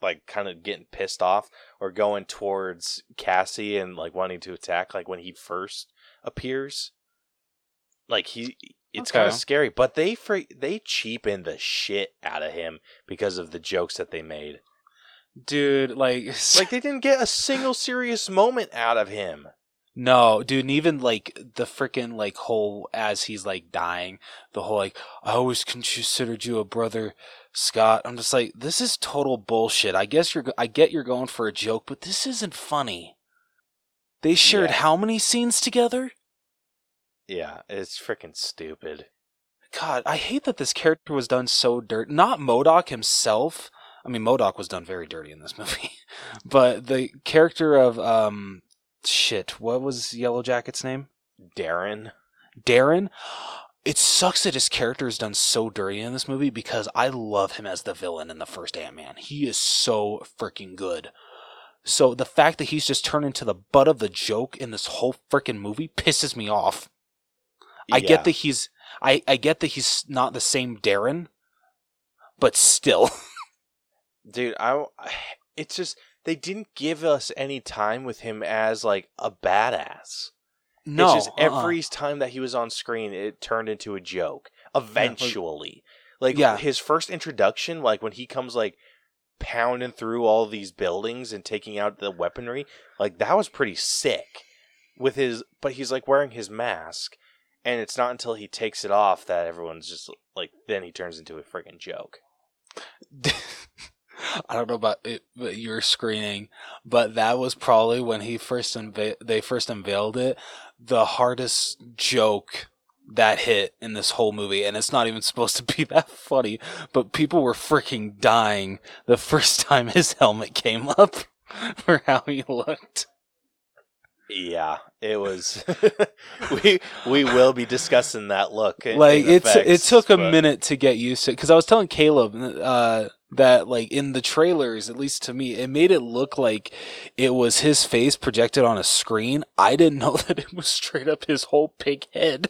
Speaker 2: like kind of getting pissed off or going towards Cassie and like wanting to attack like when he first appears. Like he it's kind of scary but they fre- they cheapen the shit out of him because of the jokes that they made
Speaker 1: Dude, like <laughs>
Speaker 2: like they didn't get a single serious moment out of him
Speaker 1: No, dude, and even like the freaking like whole as he's like dying, the whole like I always considered you a brother, Scott. I'm just like this is total bullshit. I guess you're I get you're going for a joke, but this isn't funny. They shared
Speaker 2: Yeah.
Speaker 1: how many scenes together?
Speaker 2: Yeah it's freaking stupid
Speaker 1: God, I hate that this character was done so dirt. Not MODOK himself. I mean, MODOK was done very dirty in this <laughs> movie, but the character of um, shit. What was Yellow Jacket's name?
Speaker 2: Darren
Speaker 1: Darren. It sucks that his character is done so dirty in this movie because I love him as the villain in the first Ant Man. He is so freaking good. So the fact that he's just turned into the butt of the joke in this whole freaking movie pisses me off. I
Speaker 2: Yeah.
Speaker 1: get that he's I, I get that he's not the same Darren, but still. <laughs>
Speaker 2: dude i <sighs> it's just they didn't give us any time with him as like a badass
Speaker 1: No.
Speaker 2: it's just
Speaker 1: uh-uh.
Speaker 2: every time that he was on screen it turned into a joke eventually like
Speaker 1: Yeah.
Speaker 2: his first introduction like when he comes like pounding through all these buildings and taking out the weaponry like that was pretty sick with his but he's like wearing his mask and it's not until he takes it off that everyone's just like then he turns into a freaking joke. <laughs>
Speaker 1: I don't know about it, your screening, but that was probably when he first they first unveiled it, the hardest joke that hit in this whole movie, and it's not even supposed to <laughs> be that funny, but people were freaking dying the first <laughs> time his helmet came up for how he looked.
Speaker 2: Yeah, it was. <laughs> we we will be discussing that look. in-
Speaker 1: like
Speaker 2: in
Speaker 1: it's it
Speaker 2: effects,
Speaker 1: took a
Speaker 2: but-
Speaker 1: minute to get used to because I was telling Caleb uh, that like in the trailers, at least to me, it made it look like it was his face projected on a screen. I didn't <laughs> know that it was straight up his whole pig head.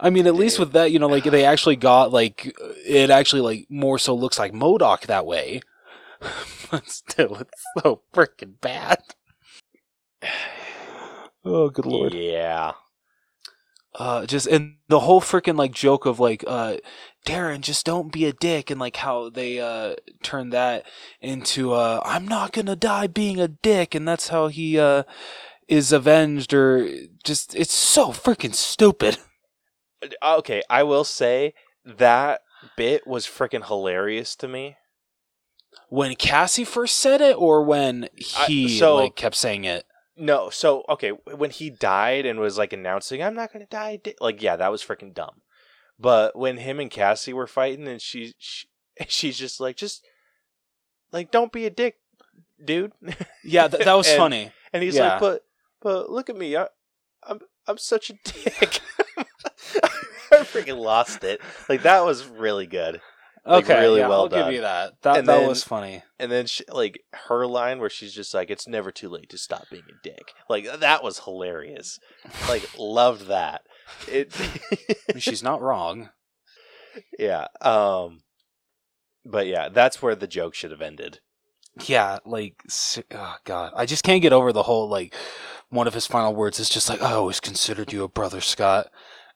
Speaker 1: I mean, at least with that, you know, like they actually got like it actually like more so looks like MODOK that way, <laughs> but still, it's so freaking bad. <sighs> Oh, good lord!
Speaker 2: Yeah,
Speaker 1: uh just and the whole freaking like joke of like uh Darren just don't be a dick and like how they uh turn that into uh I'm not going to die being a dick and that's how he uh is avenged or just it's so freaking stupid. <laughs>
Speaker 2: okay. I will say that bit was freaking hilarious to me.
Speaker 1: When Cassie first said it or when
Speaker 2: I-
Speaker 1: he
Speaker 2: so-
Speaker 1: like kept saying it.
Speaker 2: No, so okay, when he died and was like announcing, "I'm not gonna die," di-" like yeah, that was freaking dumb. But when him and Cassie were fighting, and she, she <laughs> she's just like, just like, don't be a dick, dude.
Speaker 1: Yeah, th- that was <laughs>
Speaker 2: And-
Speaker 1: funny.
Speaker 2: And he's
Speaker 1: Yeah.
Speaker 2: like, but but look at me, I, I'm I'm such a dick. <laughs> I freaking lost it. Like that was really good. Like,
Speaker 1: Okay,
Speaker 2: really
Speaker 1: yeah,
Speaker 2: well
Speaker 1: I'll
Speaker 2: done.
Speaker 1: give you that. That
Speaker 2: And
Speaker 1: that
Speaker 2: then-
Speaker 1: was funny.
Speaker 2: And then she, like her line where she's just like, "It's never too late to stop being a dick." Like that was hilarious. Like <laughs> loved that. It.
Speaker 1: She's not wrong. <laughs>
Speaker 2: yeah. Um. But yeah, that's where the joke should have ended.
Speaker 1: yeah, like, oh god, I just can't get over the whole like one of his final words is just like, "I always considered you a brother, Scott,"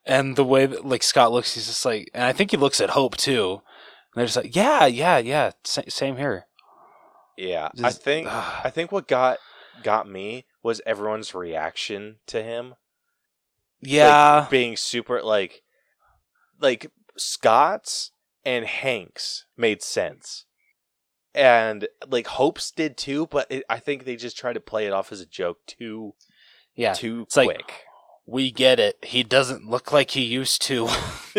Speaker 1: and the way that like Scott looks, he's just like, and I think he looks at Hope too. And they're just like, "Yeah, yeah, yeah, sa- same here."
Speaker 2: Yeah, I think. I think what got got me was everyone's reaction to him. Like,
Speaker 1: Yeah,
Speaker 2: being super like like Scott's and Hank's made sense. And like Hope's did too, but it, I think they just tried to play it off as a joke too
Speaker 1: yeah.
Speaker 2: too
Speaker 1: It's like-
Speaker 2: quick.
Speaker 1: We get it. He doesn't look like he used to. <laughs> <laughs>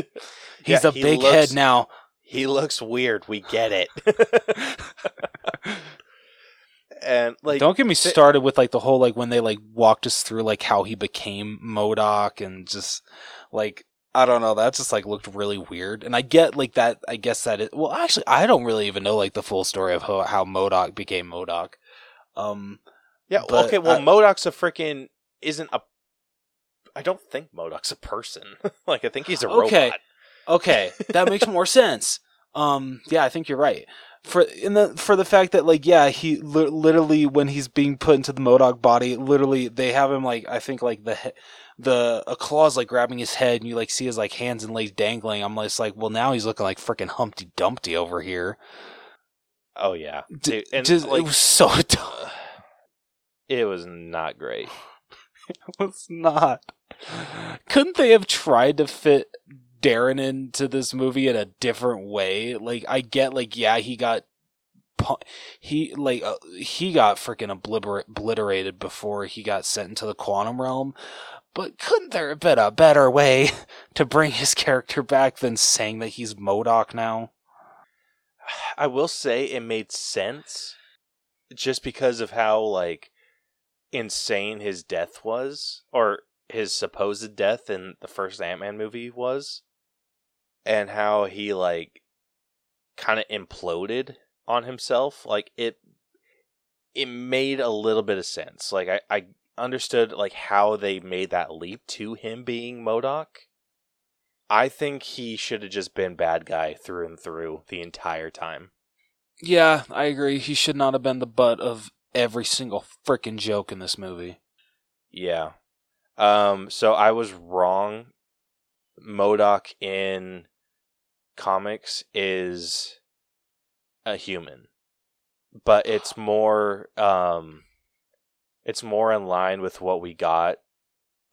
Speaker 1: He's
Speaker 2: Yeah,
Speaker 1: a
Speaker 2: he
Speaker 1: big
Speaker 2: looks-
Speaker 1: head now.
Speaker 2: He looks weird. We get it. <laughs> and like
Speaker 1: Don't get me
Speaker 2: th-
Speaker 1: started with like the whole like when they like walked us through like how he became MODOK and just like I don't know that just like looked really weird and I get like that I guess that it well actually I don't really even know like the full story of how, how MODOK became MODOK. Um
Speaker 2: Yeah,
Speaker 1: But
Speaker 2: okay, well
Speaker 1: I-
Speaker 2: MODOK's a freaking isn't a I don't think MODOK's a person. <laughs> like I think he's a
Speaker 1: Okay.
Speaker 2: robot.
Speaker 1: Okay, that makes more <laughs> sense. Um yeah, I think you're right. For in the for the fact that like yeah, he li- literally when he's being put into the MODOK body, literally they have him like I think like the he- the a claw's like grabbing his head and you like see his like hands and legs dangling. I'm just like, well now he's looking like freaking Humpty Dumpty over here.
Speaker 2: Oh yeah.
Speaker 1: D-
Speaker 2: Dude, and
Speaker 1: Just,
Speaker 2: like
Speaker 1: it was so <laughs> dumb. <sighs>
Speaker 2: it was not great. <laughs>
Speaker 1: It was not. Couldn't they have tried to fit Darren into this movie in a different way? Like, I get, like, yeah, he got. He like uh, he got freaking obliter- obliterated before he got sent into the quantum realm, but couldn't there have been a better way <laughs> to bring his character back than saying that he's MODOK now?
Speaker 2: I will say it made sense just because of how like insane his death was or his supposed death in the first Ant-Man movie was and how he like kind of imploded on himself like it it made a little bit of sense like I I understood like how they made that leap to him being MODOK I think he should have just been bad guy through and through the entire time.
Speaker 1: Yeah, I agree. He should not have been the butt of every single freaking joke in this movie.
Speaker 2: Yeah. Um so I was wrong. MODOK in comics is a human. But it's more um it's more in line with what we got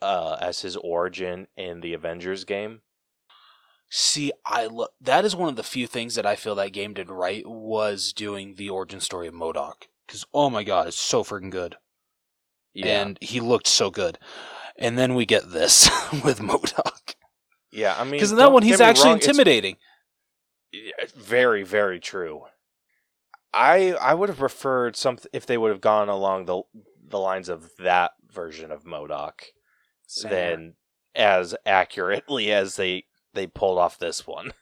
Speaker 2: uh, as his origin in the Avengers game.
Speaker 1: See, I lo- that is one of the few things that I feel that game did right was doing the origin story of MODOK. Because oh my god, it's so freaking good,
Speaker 2: Yeah,
Speaker 1: and he looked so good. And then we get this <laughs> with MODOK.
Speaker 2: yeah. I mean,
Speaker 1: Because in that one, he's actually
Speaker 2: wrong,
Speaker 1: intimidating.
Speaker 2: Very very true. I i would have preferred something if they would have gone along the the lines of that version of MODOK than as accurately as they they pulled off this one.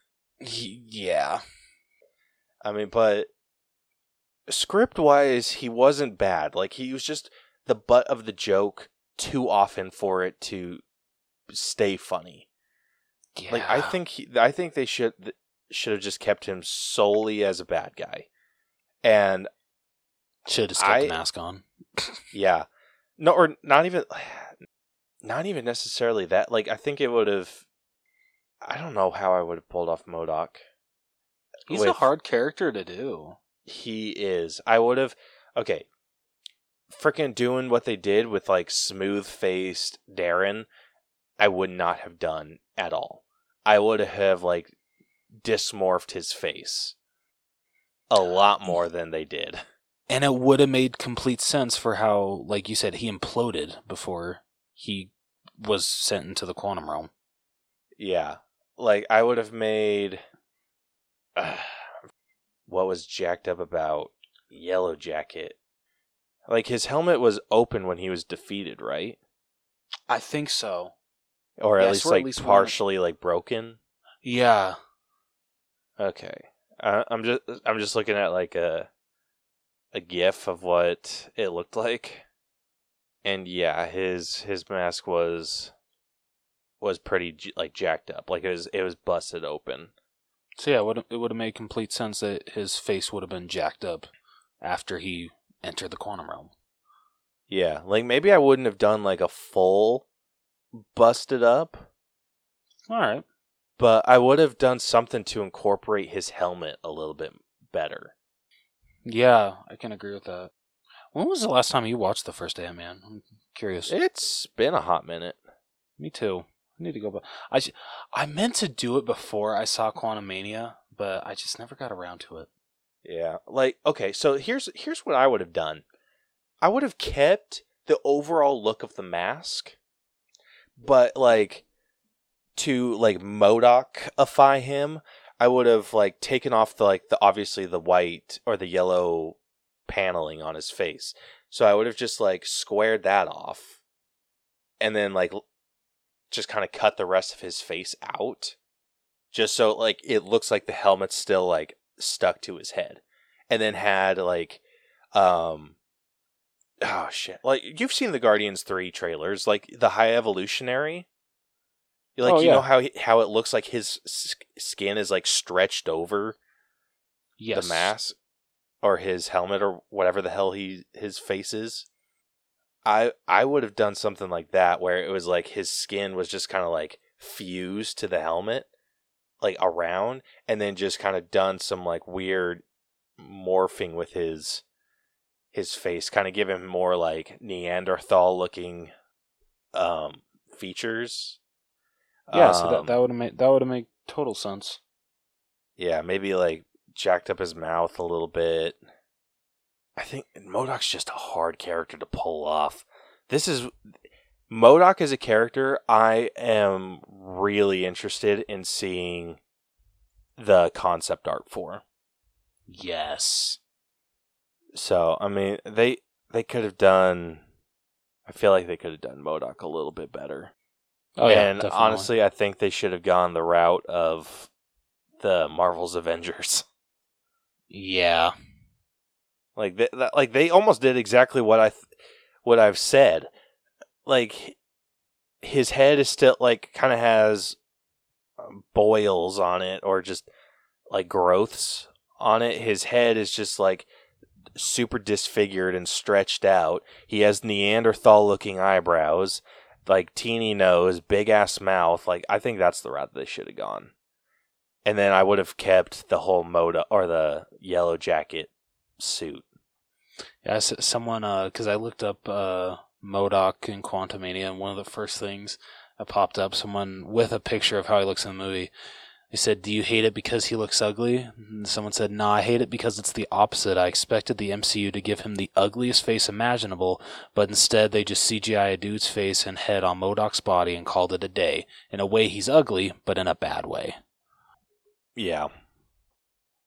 Speaker 1: Yeah,
Speaker 2: i mean but script wise he wasn't bad. Like he was just the butt of the joke too often for it to stay funny.
Speaker 1: Yeah.
Speaker 2: like i think he, i think they should should have just kept him solely as a bad guy and
Speaker 1: should have kept
Speaker 2: I-
Speaker 1: the mask on. <laughs>
Speaker 2: Yeah. No, or not even, <sighs> not even necessarily that. Like, I think it would have. I don't know how I would have pulled off MODOK.
Speaker 1: He's a hard character to do.
Speaker 2: He is. I would have. Okay. Freaking doing what they did with like smooth faced Darren, I would not have done at all. I would have like dismorphed his face a lot more than they did.
Speaker 1: And it would have made complete sense for how, like you said, he imploded before he was sent into the quantum realm.
Speaker 2: Yeah. Like I would have made uh, <sighs> what was jacked up about Yellow Jacket. Like his helmet was open when he was defeated, right?
Speaker 1: I think so.
Speaker 2: Or at
Speaker 1: I
Speaker 2: least
Speaker 1: at
Speaker 2: like
Speaker 1: least one-
Speaker 2: partially like broken.
Speaker 1: Yeah.
Speaker 2: Okay. I, I'm just I'm just looking at like a a gif of what it looked like. And yeah, his his mask was was pretty like jacked up. Like it was it was busted open.
Speaker 1: So yeah, it would it would have made complete sense that his face would have been jacked up after he entered the quantum realm.
Speaker 2: Yeah, like maybe I wouldn't have done like a full busted up,
Speaker 1: All right.
Speaker 2: But I would have done something to incorporate his helmet a little bit better.
Speaker 1: Yeah, I can agree with that. When was the last time you watched the first Ant Man? I'm curious.
Speaker 2: It's been a hot minute.
Speaker 1: Me too. I need to go back. I meant to do it before I saw Quantumania, but I just never got around to it.
Speaker 2: Yeah. Like okay, so here's here's what I would have done. I would have kept the overall look of the mask, but like to like Modocify him, I would have like taken off the like the obviously the white or the yellow paneling on his face. So I would have just like squared that off and then like just kind of cut the rest of his face out just so like it looks like the helmet's still like stuck to his head. And then had like um oh shit. Like you've seen the guardians 3 trailers like the high evolutionary like
Speaker 1: Oh,
Speaker 2: you
Speaker 1: yeah.
Speaker 2: know how he, how it looks like his skin is like stretched over
Speaker 1: Yes.
Speaker 2: the mask or his helmet or whatever the hell he his face is i i would have done something like that where it was like his skin was just kind of like fused to the helmet like around and then just kind of done some like weird morphing with his his face kind of give him more like neanderthal looking um features
Speaker 1: Yeah, so
Speaker 2: Um,
Speaker 1: that, that would have made that would made total sense.
Speaker 2: Yeah, maybe like jacked up his mouth a little bit. I think MODOK's just a hard character to pull off. This is MODOK as a character. I am really interested in seeing the concept art for.
Speaker 1: Yes.
Speaker 2: So I mean, they they could have done. I feel like they could have done MODOK a little bit better.
Speaker 1: Oh yeah.
Speaker 2: and
Speaker 1: definitely.
Speaker 2: honestly, I think they should have gone the route of the Marvel's Avengers. <laughs>
Speaker 1: yeah.
Speaker 2: Like they, that, like they almost did exactly what I, th- what I've said. Like his head is still like kind of has um, boils on it, or just like growths on it. His head is just like super disfigured and stretched out. He has Neanderthal looking eyebrows, like teeny nose, big ass mouth. Like I think that's the route they should have gone. And then I would have kept the whole moda or the yellow jacket suit.
Speaker 1: Yeah, someone, because I looked up uh, MODOK in Quantumania, and one of the first things that popped up, someone with a picture of how he looks in the movie. They said, "Do you hate it because he looks ugly?" And someone said, "No, I hate it because it's the opposite. I expected the MCU to give him the ugliest face imaginable, but instead they just CGI a dude's face and head on MODOK's body and called it a day. In a way, he's ugly, but in a bad way."
Speaker 2: Yeah.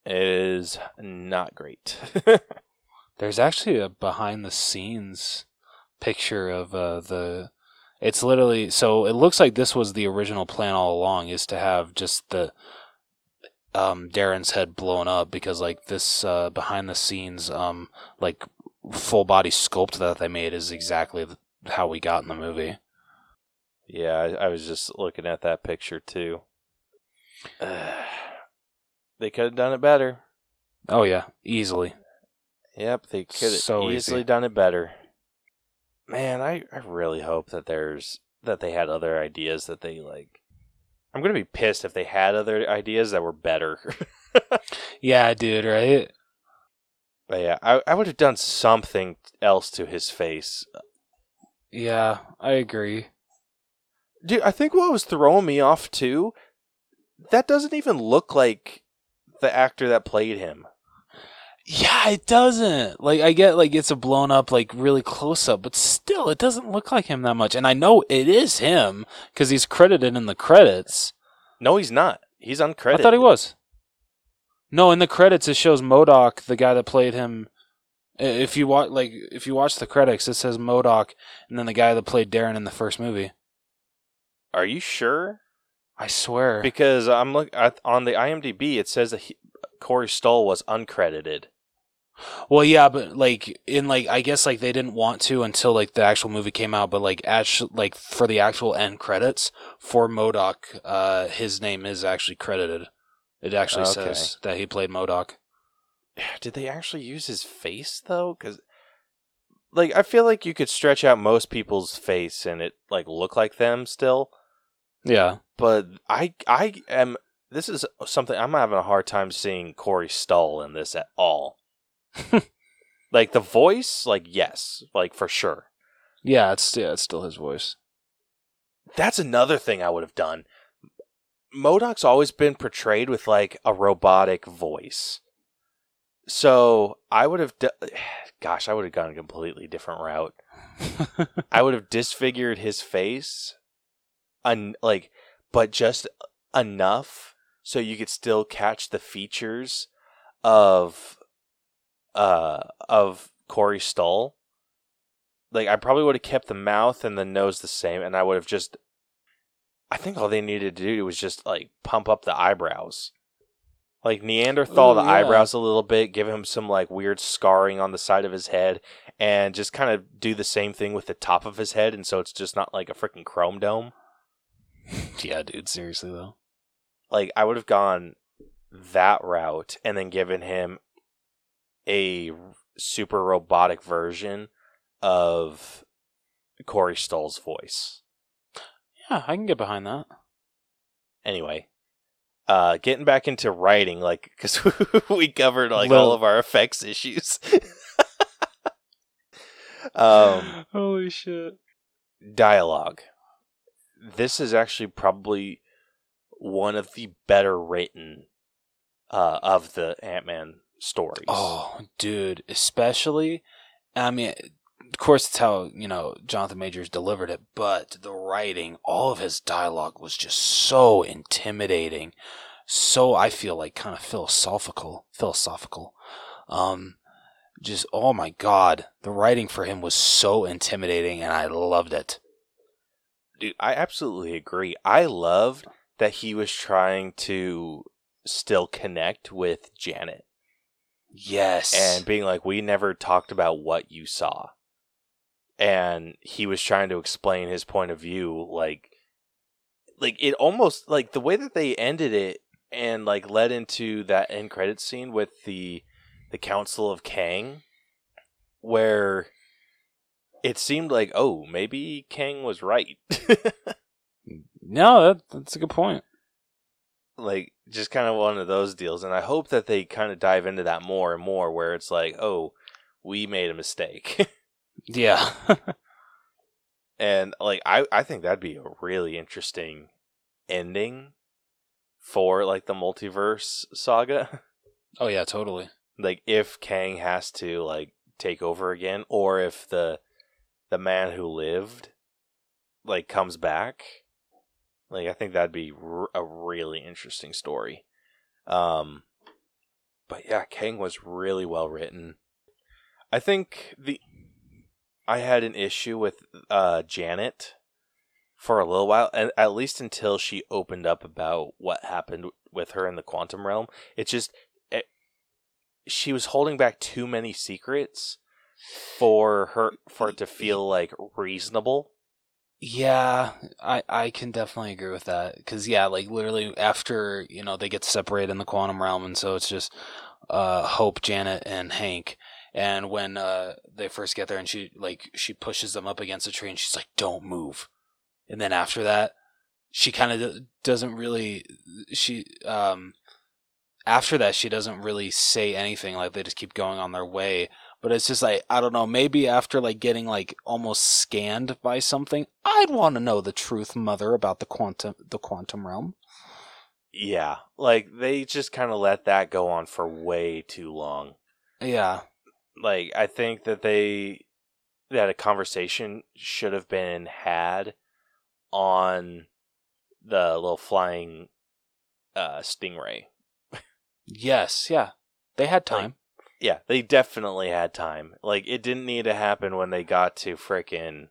Speaker 2: It is not great. <laughs>
Speaker 1: There's actually a behind the scenes picture of uh, the. It's literally so. It looks like this was the original plan all along, is to have just the um, Darren's head blown up because like this uh, behind the scenes um, like full body sculpt that they made is exactly how we got in the movie.
Speaker 2: yeah, I, I was just looking at that picture too. <sighs> they could have done it better.
Speaker 1: Oh yeah, easily.
Speaker 2: Yep, they could have
Speaker 1: So
Speaker 2: easily
Speaker 1: easy.
Speaker 2: done it better. Man, I, I really hope that there's that they had other ideas that they like. I'm gonna be pissed if they had other ideas that were better. <laughs>
Speaker 1: Yeah, dude. Right.
Speaker 2: but yeah, I, I would have done something else to his face.
Speaker 1: Yeah, I agree.
Speaker 2: Dude, I think what was throwing me off too, that doesn't even look like the actor that played him.
Speaker 1: Yeah, it doesn't. Like I get like it's a blown up like really close up, but still it doesn't look like him that much. And I know it is him cuz he's credited in the credits.
Speaker 2: No, he's not. He's uncredited.
Speaker 1: I thought he was. No, in the credits it shows MODOK, the guy that played him. If you watch like if you watch the credits, it says MODOK and then the guy that played Darren in the first movie.
Speaker 2: Are you sure?
Speaker 1: I swear.
Speaker 2: Because I'm look at, on the IMDb. It says that he, Corey Stoll was uncredited.
Speaker 1: Well, yeah, but like in like I guess like they didn't want to until like the actual movie came out, but like actually like for the actual end credits for MODOK, uh, his name is actually credited. It actually
Speaker 2: Okay.
Speaker 1: says that he played MODOK. <sighs>
Speaker 2: Did they actually use his face though? Because like I feel like you could stretch out most people's face and it like look like them still.
Speaker 1: Yeah,
Speaker 2: But I I am. This is something I'm having a hard time seeing Corey Stoll in this at all. <laughs> like the voice, like yes, like for sure.
Speaker 1: yeah, it's yeah, it's still his voice.
Speaker 2: That's another thing I would have done. MODOK's always been portrayed with like a robotic voice. So I would have, d- <sighs> gosh, I would have gone a completely different route. <laughs> I would have disfigured his face, un- like, but just enough so you could still catch the features of, uh, of Corey Stoll. Like, I probably would have kept the mouth and the nose the same, and I would have just. I think all they needed to do was just like pump up the eyebrows. Like Neanderthal
Speaker 1: Ooh,
Speaker 2: the
Speaker 1: yeah.
Speaker 2: eyebrows a little bit, give him some like weird scarring on the side of his head, and just kind of do the same thing with the top of his head, and so it's just not like a freaking chrome dome. <laughs>
Speaker 1: yeah, dude. Seriously though.
Speaker 2: Like I would have gone that route and then given him a super robotic version of Corey Stoll's voice.
Speaker 1: Yeah, I can get behind that.
Speaker 2: Anyway, uh, getting back into writing, like <laughs> because we covered like all of our effects issues. <laughs> um,
Speaker 1: Holy shit.
Speaker 2: dialogue. This is actually probably one of the better written uh, of the Ant Man stories.
Speaker 1: Oh, dude, especially. I mean, of course, it's how you know Jonathan Majors delivered it, but the writing, all of his dialogue was just so intimidating. So I feel like kind of philosophical, philosophical. Um, just oh my god, the writing for him was so intimidating, and I loved it.
Speaker 2: Dude, I absolutely agree. I loved that he was trying to still connect with Janet
Speaker 1: Yes,
Speaker 2: and being like, we never talked about what you saw. And he was trying to explain his point of view, like, like it almost like the way that they ended it and like led into that end credit scene with the the Council of Kang, where it seemed like, oh, maybe Kang was right. <laughs>
Speaker 1: no, that, that's a good point.
Speaker 2: like just kind of one of those deals and i hope that they kind of dive into that more and more where it's like oh we made a mistake <laughs>
Speaker 1: Yeah, <laughs>
Speaker 2: And like I I think that'd be a really interesting ending for like the multiverse saga. <laughs>
Speaker 1: Oh yeah, totally.
Speaker 2: like if Kang has to like take over again or if the the man who lived like comes back. Like I think that'd be r- a really interesting story. Um but yeah, Kang was really well written. I think the I had an issue with uh Janet for a little while and at least until she opened up about what happened with her in the quantum realm. It just it, she was holding back too many secrets for her for it to feel like reasonable.
Speaker 1: Yeah, I I can definitely agree with that because yeah, like literally after you know they get separated in the quantum realm, and so it's just uh Hope, Janet, and Hank. And when uh they first get there, and she like she pushes them up against a tree, and she's like, "Don't move." And then after that, she kind of doesn't really she um after that she doesn't really say anything. Like they just keep going on their way. But it's just like I don't know. Maybe after like getting like almost scanned by something, I'd want to know the truth, mother, about the quantum the quantum realm.
Speaker 2: Yeah, like they just kind of let that go on for way too long.
Speaker 1: Yeah,
Speaker 2: Like I think that they that a conversation should have been had on the little flying uh stingray. <laughs>
Speaker 1: yes, yeah. They had time.
Speaker 2: Yeah, they definitely had time. Like it didn't need to happen when they got to frickin'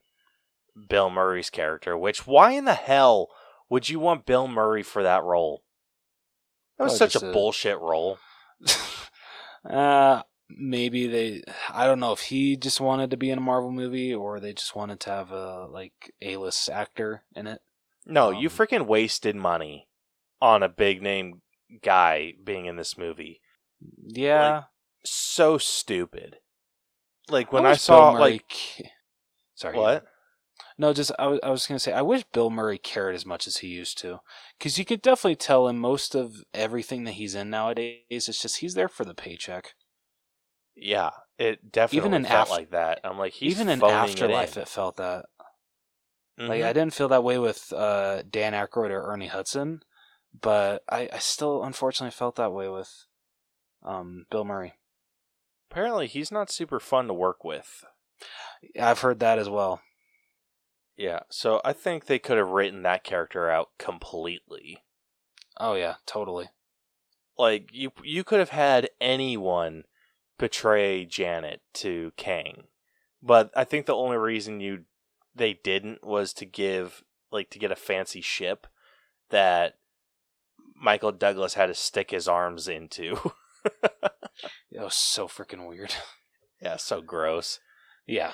Speaker 2: Bill Murray's character, which why in the hell would you want Bill Murray for that role? That was such a
Speaker 1: a-
Speaker 2: bullshit role. <laughs>
Speaker 1: uh maybe they I don't know if he just wanted to be in a Marvel movie or they just wanted to have a like A-list actor in it.
Speaker 2: No, you
Speaker 1: Um,
Speaker 2: freaking wasted money on a big name guy being in this movie.
Speaker 1: Yeah.
Speaker 2: So stupid. Like when I,
Speaker 1: wish
Speaker 2: saw
Speaker 1: Murray
Speaker 2: like
Speaker 1: Sorry.
Speaker 2: what?
Speaker 1: No, just I was I was gonna say I wish Bill Murray cared as much as he used to, because you could definitely tell in most of everything that he's in nowadays. It's just he's there for the paycheck.
Speaker 2: Yeah, it definitely
Speaker 1: in
Speaker 2: felt
Speaker 1: Af-
Speaker 2: like that. I'm like, he's
Speaker 1: Even in Afterlife,
Speaker 2: it,
Speaker 1: it, felt that.
Speaker 2: in.
Speaker 1: Like. I didn't feel that way with uh, Dan Aykroyd or Ernie Hudson, but I, I still unfortunately felt that way with um, Bill Murray.
Speaker 2: Apparently he's not super fun to work with.
Speaker 1: I've heard that as well.
Speaker 2: Yeah, so I think they could have written that character out completely.
Speaker 1: Oh yeah, totally.
Speaker 2: Like you, you could have had anyone betray Janet to Kang, but I think the only reason you they didn't was to give like to get a fancy ship that Michael Douglas had to stick his arms into. <laughs> <laughs>
Speaker 1: It was so freaking weird. <laughs>
Speaker 2: yeah, so gross.
Speaker 1: yeah.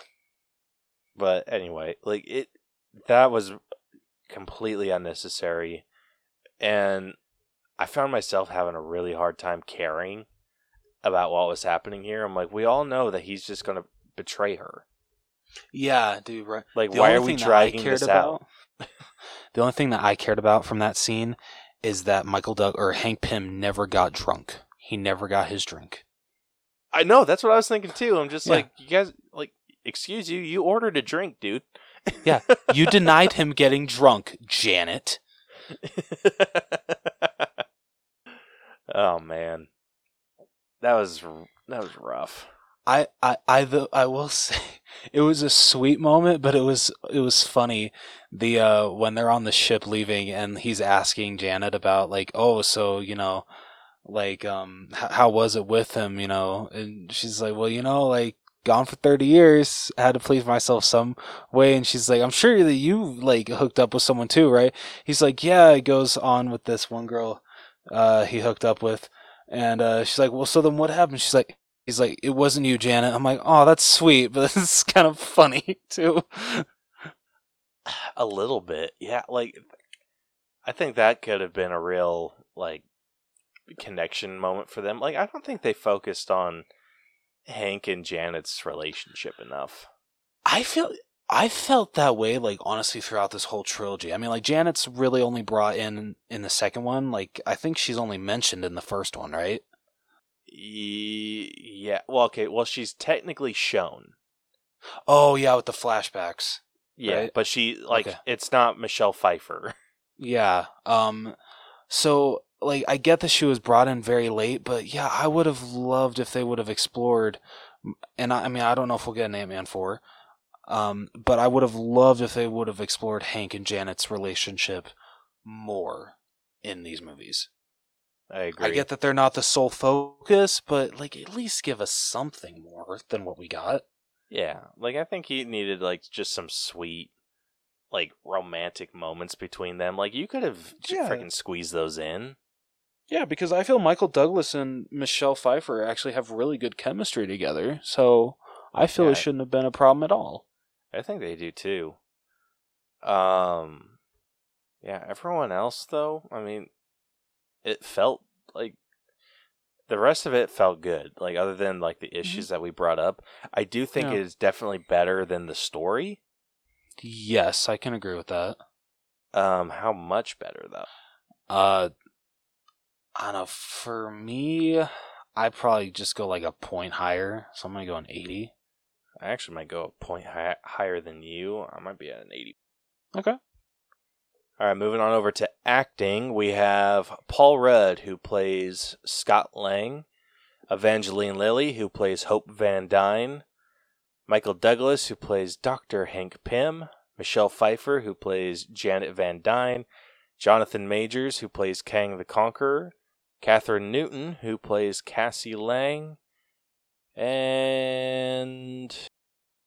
Speaker 2: But anyway, like it that was completely unnecessary and I found myself having a really hard time caring about what was happening here. I'm like, we all know that he's just going to betray her.
Speaker 1: Yeah, dude. Right.
Speaker 2: Like,
Speaker 1: The
Speaker 2: why are we
Speaker 1: thing
Speaker 2: dragging
Speaker 1: cared
Speaker 2: this out? <laughs>
Speaker 1: the only thing that I cared about from that scene is that Michael Doug or Hank Pym never got drunk. He never got his drink.
Speaker 2: I know, that's what I was thinking too. I'm just
Speaker 1: Yeah.
Speaker 2: like, you guys, like, excuse you, you ordered a drink, dude.
Speaker 1: Yeah, you <laughs> denied him getting drunk, Janet. <laughs>
Speaker 2: oh man, that was that was rough.
Speaker 1: I, I, I, the, I will <laughs> say, it was a sweet moment, but it was, it was funny. The, uh, when they're on the ship leaving and he's asking Janet about like, oh, so, you know, like, um, h- how was it with him, you know? And she's like, well, you know, like, gone for 30 years, I had to please myself some way. And she's like, I'm sure that you, like, hooked up with someone too, right? He's like, yeah, it goes on with this one girl, uh, he hooked up with. And, uh, she's like, well, so then what happened? She's like, He's like, it wasn't you, Janet. I'm like, oh, that's sweet, but <laughs> is kind of funny too.
Speaker 2: A little bit, yeah. Like, I think that could have been a real like connection moment for them. Like, I don't think they focused on Hank and Janet's relationship enough.
Speaker 1: I feel, I felt that way, like honestly, throughout this whole trilogy. I mean, like Janet's really only brought in in the second one. Like, I think she's only mentioned in the first one, right?
Speaker 2: Yeah. Well, okay. Well, she's technically shown.
Speaker 1: Oh yeah, with the flashbacks.
Speaker 2: Yeah,
Speaker 1: Right.
Speaker 2: but she like
Speaker 1: Okay.
Speaker 2: it's not Michelle Pfeiffer. <laughs>
Speaker 1: Yeah. Um so like I get that she was brought in very late, but yeah, I would have loved if they would have explored and I, I mean I don't know if we'll get an Ant-Man 4. Um but I would have loved if they would have explored Hank and Janet's relationship more in these movies.
Speaker 2: I agree.
Speaker 1: I get that they're not the sole focus, but like at least give us something more than what we got.
Speaker 2: Yeah, like I think he needed like just some sweet, like romantic moments between them. Like you could have
Speaker 1: Yeah.
Speaker 2: freaking squeezed those in.
Speaker 1: Yeah, because I feel Michael Douglas and Michelle Pfeiffer actually have really good chemistry together. So I feel
Speaker 2: Yeah.
Speaker 1: it shouldn't have been a problem at all.
Speaker 2: I think they do too. Um, yeah. Everyone else, though, I mean, it felt like the rest of it felt good. Like other than like the issues that we brought up, I do think
Speaker 1: Mm-hmm. Yeah.
Speaker 2: it is definitely better than the story.
Speaker 1: Yes, I can agree with that.
Speaker 2: Um, how much better though?
Speaker 1: Uh, I don't know. For me, I probably just go like a point higher. So I'm gonna go an eighty.
Speaker 2: I actually might go a point hi- higher than you. I might be at an eighty.
Speaker 1: Okay.
Speaker 2: All right, moving on over to acting, we have Paul Rudd, who plays Scott Lang, Evangeline Lilly, who plays Hope Van Dyne, Michael Douglas, who plays Dr. Hank Pym, Michelle Pfeiffer, who plays Janet Van Dyne, Jonathan Majors, who plays Kang the Conqueror, Kathryn Newton, who plays Cassie Lang, and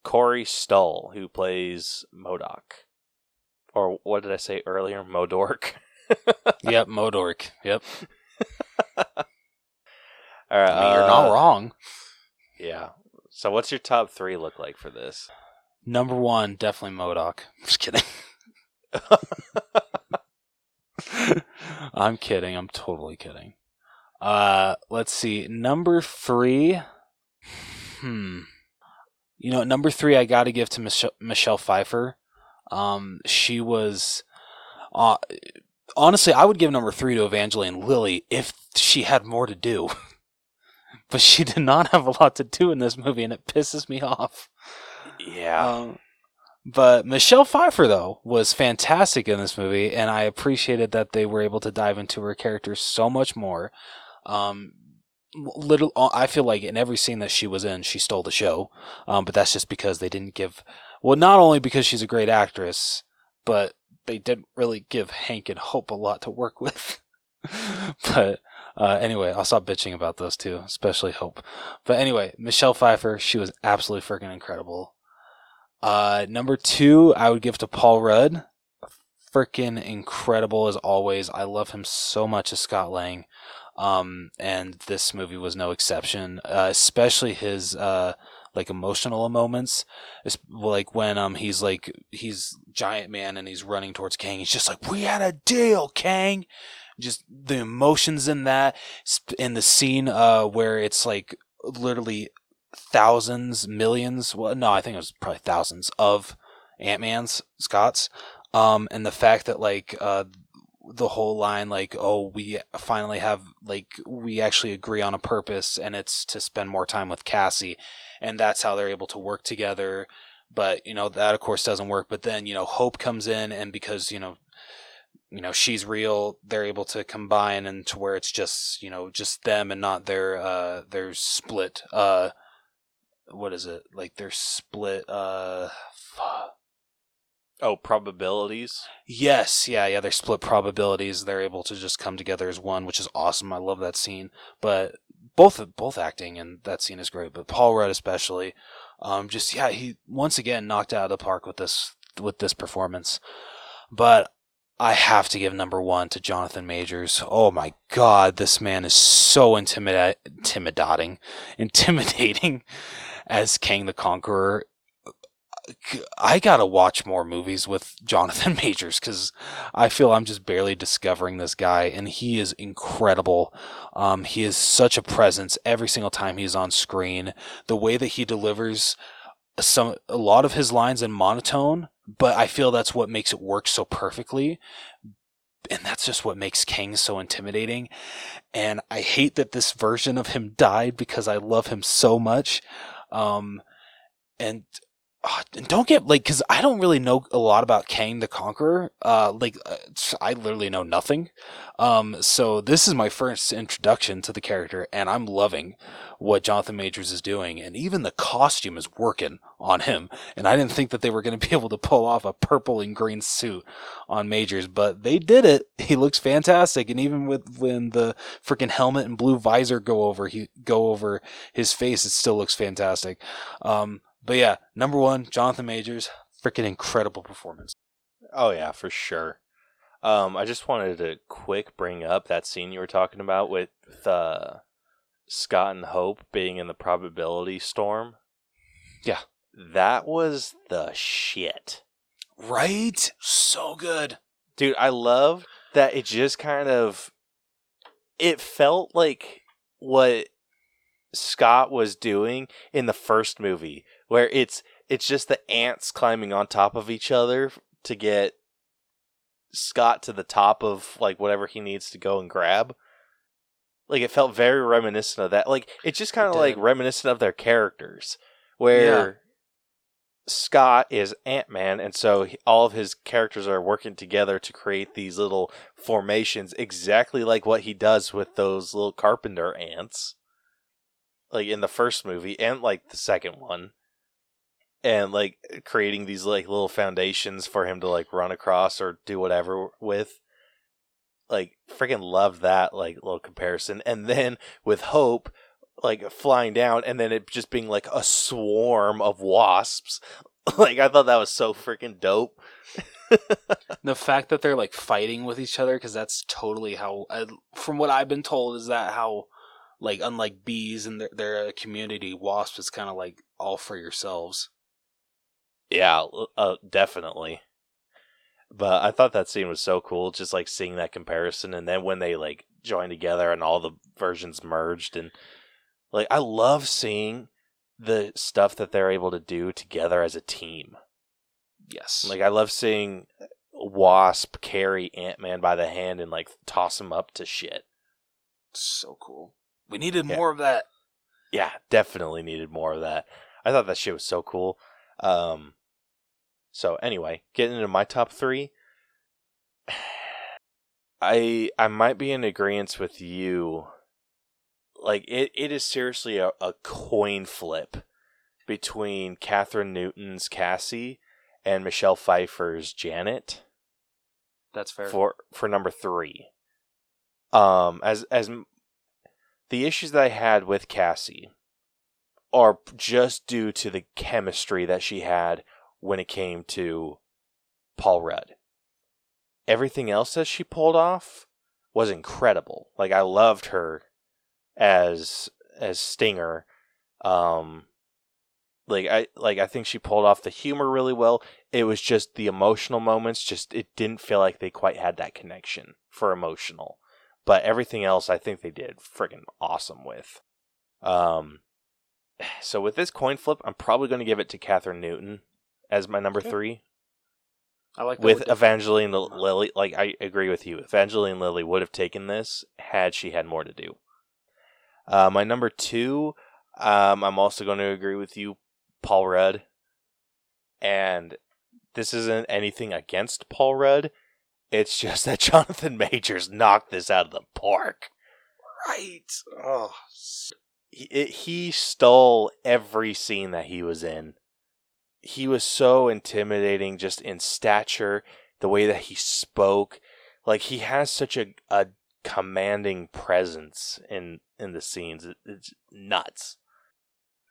Speaker 2: Corey Stoll, who plays MODOK. Or what did I say earlier? Modork. <laughs>
Speaker 1: yep, Modork. Yep, <laughs>
Speaker 2: All right,
Speaker 1: I mean, you're not
Speaker 2: uh,
Speaker 1: wrong.
Speaker 2: Yeah. So, what's your top three look like for this?
Speaker 1: Number one, definitely MODOK. <laughs> Just kidding. I'm kidding. I'm totally kidding. Uh, let's see. Number three. Hmm. You know, number three, I got to give to Mich- Michelle Pfeiffer. Um, she was. Uh, honestly, I would give number three to Evangeline Lilly if she had more to do. <laughs> but she did not have a lot to do in this movie, and it pisses me off.
Speaker 2: Yeah.
Speaker 1: Um, but Michelle Pfeiffer though was fantastic in this movie, and I appreciated that they were able to dive into her character so much more. Um, little, I feel like in every scene that she was in, she stole the show. Um, but that's just because they didn't give. Well, not only because she's a great actress, but they didn't really give Hank and Hope a lot to work <laughs> with. but uh, anyway, I'll stop bitching about those two, especially Hope. But anyway, Michelle Pfeiffer, she was absolutely freaking incredible. Uh, number two, I would give to Paul Rudd. Freaking incredible as always. I love him so much as Scott Lang. Um, and this movie was no exception. Uh, especially his uh, like emotional moments. It's like when um he's like he's giant man and he's running towards Kang. He's just like, "We had a deal, Kang." Just the emotions in that, in the scene uh where it's like literally thousands, millions. Well, no, I think it was probably thousands of Ant Man's Scotts. Um, and the fact that like uh, the whole line, like, oh, we finally have like we actually agree on a purpose, and it's to spend more time with Cassie, and that's how they're able to work together. But you know that of course doesn't work. But then you know Hope comes in, and because you know you know she's real they're able to combine and to where it's just you know just them and not their uh their split uh what is it like their split uh fu-
Speaker 2: oh, probabilities.
Speaker 1: yes yeah yeah their split probabilities they're able to just come together as one which is awesome i love that scene but both both acting and that scene is great but paul rudd especially um just yeah he once again knocked out of the park with this with this performance but I have to give number one to Jonathan Majors. Oh my God, this man is so intimida- intimidating, <laughs> intimidating as Kang the Conqueror. I gotta watch more movies with Jonathan <laughs> Majors because I feel I'm just barely discovering this guy, and he is incredible. Um, he is such a presence every single time he's on screen. The way that he delivers some a lot of his lines in monotone, but I feel that's what makes it work so perfectly. And that's just what makes Kang so intimidating. And I hate that this version of him died because I love him so much. Um, and uh, and don't get like because I don't really know a lot about Kang the Conqueror. Uh, like uh, I literally know nothing. Um, so this is my first introduction to the character, and I'm loving what Jonathan Majors is doing, and even the costume is working on him. And I didn't think that they were going to be <laughs> able to pull off a purple and green suit on Majors, but they did it. <laughs> He looks fantastic, and even with when the freaking helmet and blue visor go over, he go over his face, it still looks fantastic. Um, but yeah, number one, Jonathan Majors, freaking incredible performance.
Speaker 2: Oh yeah, for sure. Um, I just wanted to quick bring up that scene you were talking about with uh, Scott and Hope being in the probability storm.
Speaker 1: Yeah.
Speaker 2: That was the shit.
Speaker 1: Right? So good.
Speaker 2: Dude, I love that it just kind of it felt like what Scott was doing in the first movie where it's it's just the ants climbing on top of each other to get Scott to the top of like whatever he needs to go and grab. Like it felt very reminiscent of that. Like it's just kind of
Speaker 1: It
Speaker 2: like reminiscent of their characters, where Scott is Ant Man, and so he, all of his characters are working together to create these little formations, exactly like what he does with those little carpenter ants, like in the first movie and like the second one, and like creating these like little foundations for him to like run across or do whatever with. Like freaking love that like little comparison, and then with Hope, like flying down and then it just being like a swarm of wasps. <laughs> like I thought that was so freaking dope. <laughs>
Speaker 1: The fact that they're like fighting with each other, because that's totally how, uh, from what I've been told, is that how, like, unlike bees and their, their community, wasps is kind of like all for yourselves.
Speaker 2: Yeah, uh, definitely. But I thought that scene was so cool, just like seeing that comparison, and then when they like joined together and all the versions merged, and like I love seeing the stuff that they're able to do together as a team.
Speaker 1: Yes.
Speaker 2: Like I love seeing Wasp carry Ant Man by the hand and like toss him up to shit.
Speaker 1: so cool. We needed
Speaker 2: Yeah.
Speaker 1: more of that.
Speaker 2: yeah, definitely needed more of that. I thought that shit was so cool. Um, so anyway, getting into my top three, <sighs> I I might be in agreement with you. Like it, it is seriously a, a coin flip between Kathryn Newton's Cassie and Michelle Pfeiffer's Janet
Speaker 1: That's fair.
Speaker 2: for for number three. Um, as as the issues that I had with Cassie are just due to the chemistry that she had when it came to Paul Rudd. Everything else that she pulled off was incredible. Like I loved her as as Stinger. Um, like I like I think she pulled off the humor really well. It was just the emotional moments. Just it didn't feel like they quite had that connection for emotional. But everything else, I think they did friggin' awesome with. Um, <sighs> so with this coin flip, I'm probably going to give it to Kathryn Newton as my number
Speaker 1: Okay.
Speaker 2: three.
Speaker 1: I like that
Speaker 2: With. Evangeline Lilly, like I agree with you. Evangeline Lilly would have taken this had she had more to do. Uh, my number two, um, I'm also going to agree with you, Paul Rudd. And this isn't anything against Paul Rudd. It's just that <laughs> Jonathan Majors knocked this out of the park.
Speaker 1: right. Oh,
Speaker 2: He, it, he stole every scene that he was in. He was so intimidating just in stature, the way that he spoke. Like he has such a, a commanding presence in in the scenes. It, it's nuts.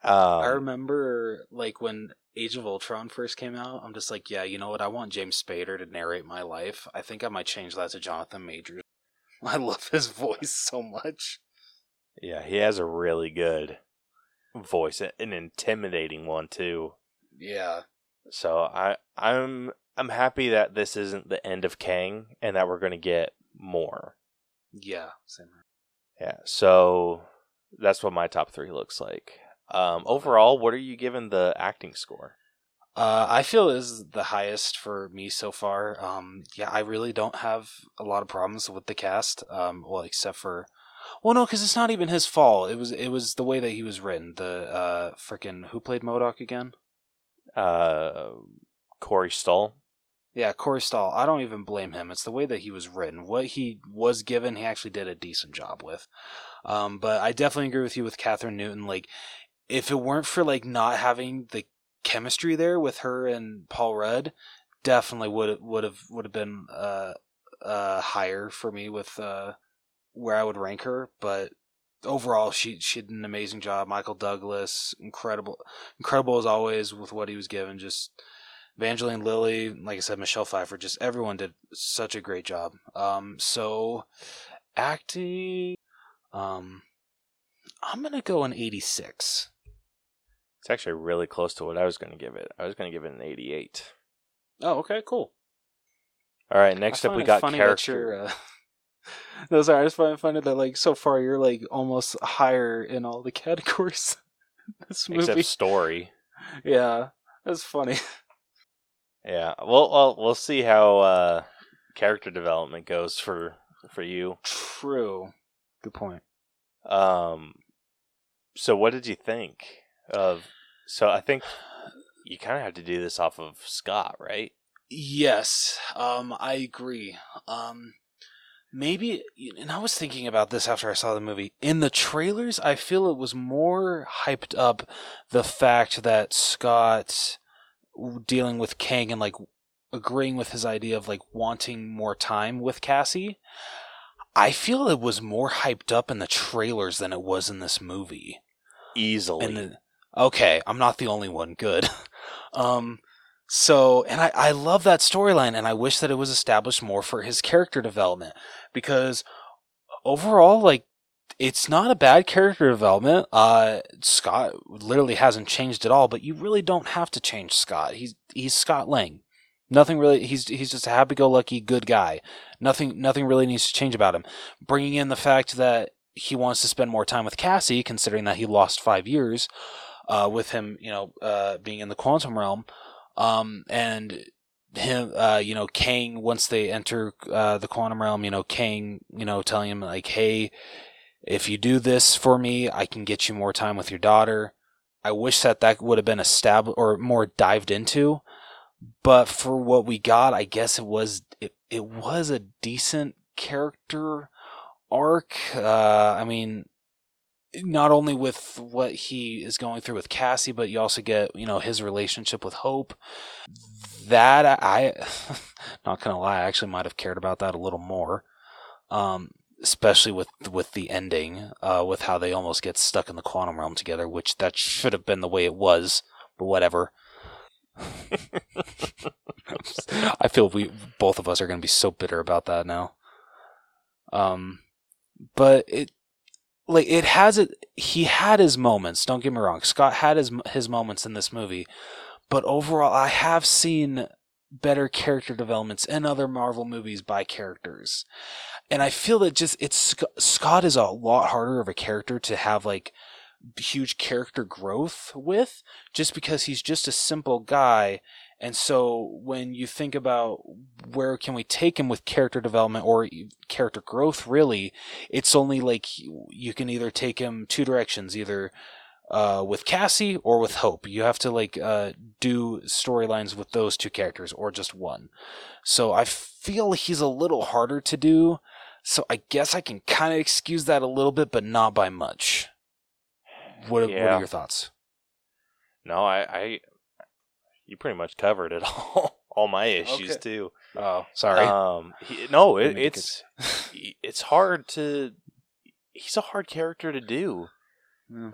Speaker 2: Um,
Speaker 1: I remember like when Age of Ultron first came out. I'm just like, yeah, you know what? I want James Spader to narrate my life. I think I might change that to Jonathan Majors. <laughs> I love his voice so much.
Speaker 2: Yeah, he has a really good voice, an intimidating one too.
Speaker 1: Yeah.
Speaker 2: So I I'm I'm happy that this isn't the end of Kang and that we're going to get more.
Speaker 1: Yeah. Same.
Speaker 2: Yeah. So that's what my top 3 looks like. Um overall, what are you giving the acting score?
Speaker 1: Uh, I feel is the highest for me so far. Um, yeah, I really don't have a lot of problems with the cast. Um, well, except for, well, no, because it's not even his fault. It was it was the way that he was written. The uh, freaking who played MODOK again?
Speaker 2: Uh, Corey Stoll.
Speaker 1: Yeah, Corey Stoll. I don't even blame him. It's the way that he was written. What he was given, he actually did a decent job with. Um, but I definitely agree with you with Kathryn Newton. Like, if it weren't for like not having the chemistry there with her and Paul Rudd, definitely would would have would have been uh, uh, higher for me with uh, where I would rank her. But overall, she she did an amazing job. Michael Douglas, incredible, incredible as always with what he was given. Just Evangeline Lilly, like I said, Michelle Pfeiffer, just everyone did such a great job. Um, so acting, um, I'm gonna go an 86.
Speaker 2: It's actually really close to what I was going to give it. I was going to give it an 88.
Speaker 1: Oh, okay, cool.
Speaker 2: All right, next up we got character.
Speaker 1: Uh, <laughs> no, sorry, I just find it funny that like so far you're like almost higher in all the <laughs> categories. this movie,
Speaker 2: Except story.
Speaker 1: yeah, that's funny.
Speaker 2: Yeah. Well, well, we'll see how uh, character development goes for for you.
Speaker 1: True. Good point.
Speaker 2: Um. So, what did you think of? So, I think you kind of have to do this off of Scott, right?
Speaker 1: Yes, um, I agree. Um, maybe, and I was thinking about this after I saw the movie. In the trailers, I feel it was more hyped up the fact that Scott dealing with Kang and like agreeing with his idea of like wanting more time with Cassie. I feel it was more hyped up in the trailers than it was in this movie.
Speaker 2: Easily.
Speaker 1: And then, okay, I'm not the only one. Good. <laughs> um, so, and I, I love that storyline, and I wish that it was established more for his character development because overall, like, it's not a bad character development. Uh, Scott literally hasn't changed at all, but you really don't have to change Scott. He's he's Scott Lang. Nothing really. He's he's just a happy-go-lucky good guy. Nothing nothing really needs to change about him. Bringing in the fact that he wants to spend more time with Cassie, considering that he lost five years uh, with him, you know, uh, being in the quantum realm, um, and him, uh, you know, Kang once they enter uh, the quantum realm, you know, Kang, you know, telling him like, hey, if you do this for me, I can get you more time with your daughter. I wish that that would have been established or more dived into, but for what we got, I guess it was it, it was a decent character arc. Uh, I mean, not only with what he is going through with Cassie, but you also get you know his relationship with Hope. That I, <laughs> not gonna lie, I actually might have cared about that a little more, um, especially with with the ending, uh, with how they almost get stuck in the quantum realm together, which that should have been the way it was, but whatever. <laughs> I feel we both of us are to be so bitter about that now. Um, but it like it has it. He had his moments. Don't get me wrong. Scott had his his moments in this movie, but overall, I have seen better character developments in other Marvel movies by characters, and I feel that just it's Scott is a lot harder of a character to have like huge character growth with just because he's just a simple guy and so when you think about where can we take him with character development or character growth really it's only like you can either take him two directions either uh, with Cassie or with Hope. You have to like uh, do storylines with those two characters or just one. So I feel he's a little harder to do. So I guess I can kind of excuse that a little bit, but not by much. What, what are your thoughts?
Speaker 2: No, I, I, you pretty much covered it <laughs> all. All my issues
Speaker 1: Okay.
Speaker 2: too.
Speaker 1: Oh, sorry.
Speaker 2: Um, he, no, it, it's <laughs> it's hard to. He's a hard character to do.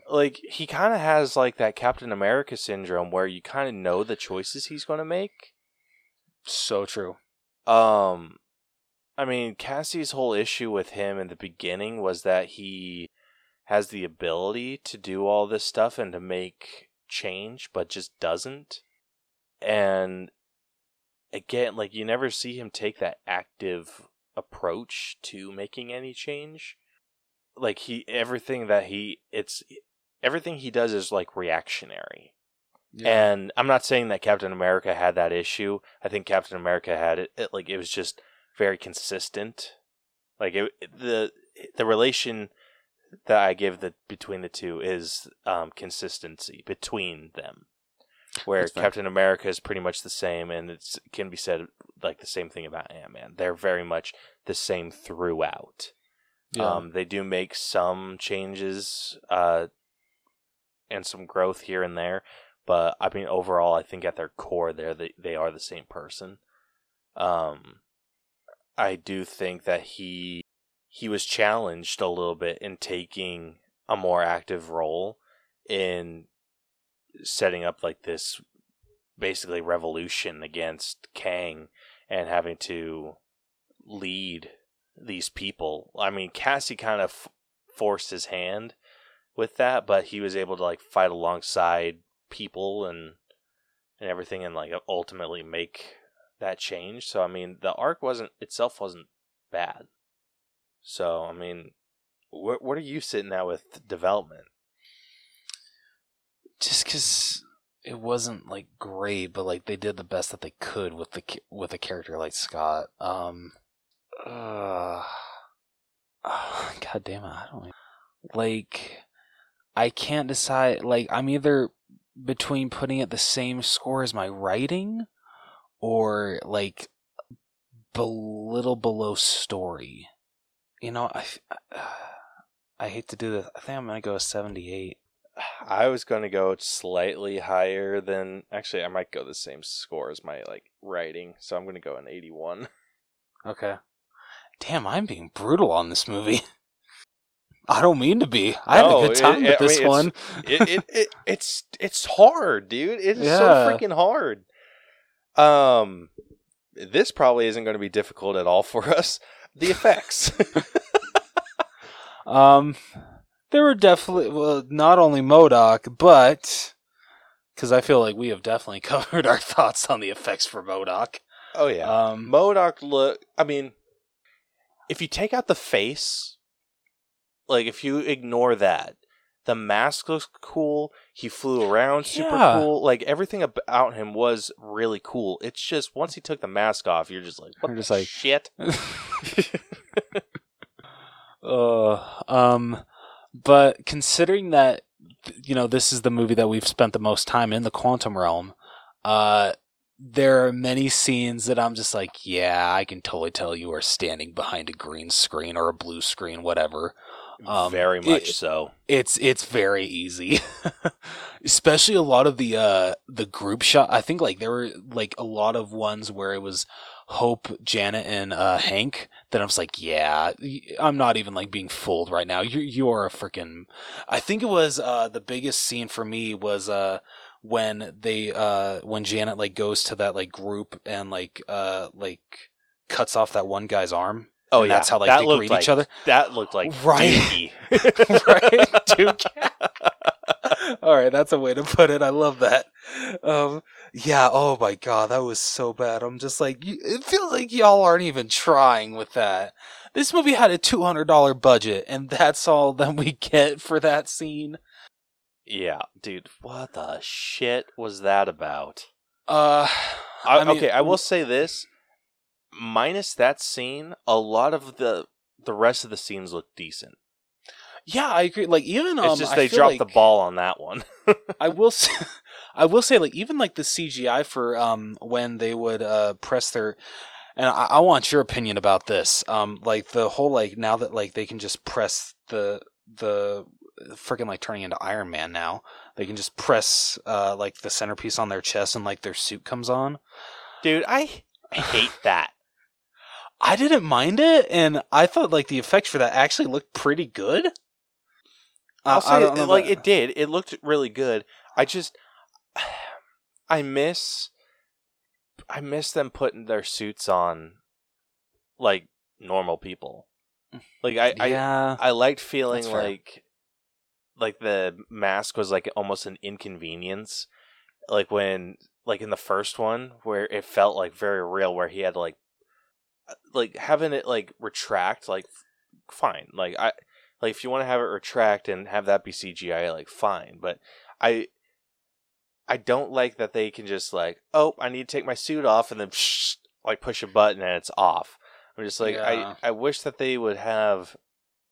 Speaker 2: Like he kind of has like that Captain America syndrome where you kind of know the choices he's going to make.
Speaker 1: so true.
Speaker 2: Um, I mean, Cassie's whole issue with him in the beginning was that he has the ability to do all this stuff and to make change, but just doesn't. And again, like you never see him take that active approach to making any change. Like he everything that he it's everything he does is like reactionary. And I'm not saying that Captain America had that issue. I think Captain America had it, it like it was just very consistent. Like it, the the relation that I give the between the two is um, consistency between them. Where
Speaker 1: That's fair.
Speaker 2: Captain America is pretty much the same, and it can be said like the same thing about Ant Man. They're very much the same throughout. Um, they do make some changes uh, and some growth here and there, but I mean overall, I think at their core, they're the, they are the same person. Um, I do think that he he was challenged a little bit in taking a more active role in setting up like this basically revolution against Kang and having to lead these people. I mean, Cassie kind of f- forced his hand with that, but he was able to like fight alongside people and and everything and like ultimately make that change. So I mean, the arc wasn't itself wasn't bad. So I mean, what what are you sitting at with development?
Speaker 1: Just because it wasn't like great, but like they did the best that they could with the with a character like Scott. Um, uh, <sighs> God damn it, I don't like. I can't decide. Like I'm either between putting it the same score as my writing, or like a little below story. You know, I <sighs> I hate to do this. I think I'm gonna go seventy eight.
Speaker 2: I was going to go slightly higher than actually I might go the same score as my like writing, so I'm going to go an 81.
Speaker 1: Okay. Damn, I'm being brutal on this movie. <laughs> I don't mean to be. I
Speaker 2: No,
Speaker 1: had a good time
Speaker 2: it-
Speaker 1: with
Speaker 2: I
Speaker 1: this
Speaker 2: mean,
Speaker 1: one.
Speaker 2: it, it, <laughs> it it's it's hard, dude. It's so freaking hard. Um this probably isn't going to be difficult at all for <laughs> us. The effects.
Speaker 1: Um, there were definitely well, not only MODOK, but because I feel like we have definitely <laughs> covered our thoughts on the effects for MODOK.
Speaker 2: oh yeah.
Speaker 1: Um,
Speaker 2: MODOK look I mean if you take out the face like if you ignore that the mask looks cool. He flew around super
Speaker 1: Yeah.
Speaker 2: cool. Like everything about him was really cool. It's just once he took the mask off, you're just like, what
Speaker 1: just like-
Speaker 2: shit? <laughs>
Speaker 1: uh, um, but considering that you know this is the movie that we've spent the most time in the quantum realm, uh, there are many scenes that I'm just like, yeah, I can totally tell you are standing behind a green screen or a blue screen, whatever. Um,
Speaker 2: Very much
Speaker 1: it-
Speaker 2: so.
Speaker 1: It's it's very easy, <laughs> especially a lot of the uh the group shot. I think like there were like a lot of ones where it was Hope, Janet, and uh Hank. That I was like, yeah, I'm not even like being fooled right now. You you are a freaking. I think it was uh the biggest scene for me was uh when they uh when Janet like goes to that like group and like uh like cuts off that one guy's arm.
Speaker 2: Oh yeah,
Speaker 1: that's how like
Speaker 2: that
Speaker 1: they greet
Speaker 2: like,
Speaker 1: each other.
Speaker 2: That looked like
Speaker 1: Right. <laughs> <laughs> Right, Duke. <laughs> All right, that's a way to put it. I love that. Um, yeah. Oh my god, that was so bad. I'm just like, it feels like y'all aren't even trying with that. This movie had a two hundred dollar budget, and that's all that we get for that scene.
Speaker 2: Yeah, dude, what the shit was that about?
Speaker 1: Uh,
Speaker 2: I,
Speaker 1: I mean-
Speaker 2: okay, I will say this: minus that scene, a lot of the the rest of the scenes look decent.
Speaker 1: yeah, I agree. Like even um,
Speaker 2: It's just
Speaker 1: I
Speaker 2: they dropped the ball on that one. <laughs>
Speaker 1: I will say, <laughs> I will say, like even like the CGI for um when they would uh press their, and I, I want your opinion about this. Um, like the whole like now that like they can just press the the freaking like turning into Iron Man now. They can just press uh like the centerpiece on their chest and like their suit comes on.
Speaker 2: Dude, I hate <sighs> that.
Speaker 1: I didn't mind it, and I thought like the effects for that actually looked pretty good.
Speaker 2: I'll
Speaker 1: Uh,
Speaker 2: say, like
Speaker 1: that-
Speaker 2: it did. It looked really good. I just, I miss, I miss them putting their suits on, like normal people. Like I, I,
Speaker 1: yeah,
Speaker 2: I liked feeling like, like the mask was like almost an inconvenience. Like when, like in the first one, where it felt like very real, where he had to like, uh, like having it like retract, like fine. Like I, like if you want to have it retract and have that be CGI, like fine. But I, I don't like that they can just like, oh, I need to take my suit off, and then like push a button and it's off. I'm just like,
Speaker 1: Yeah.
Speaker 2: I, I wish that they would have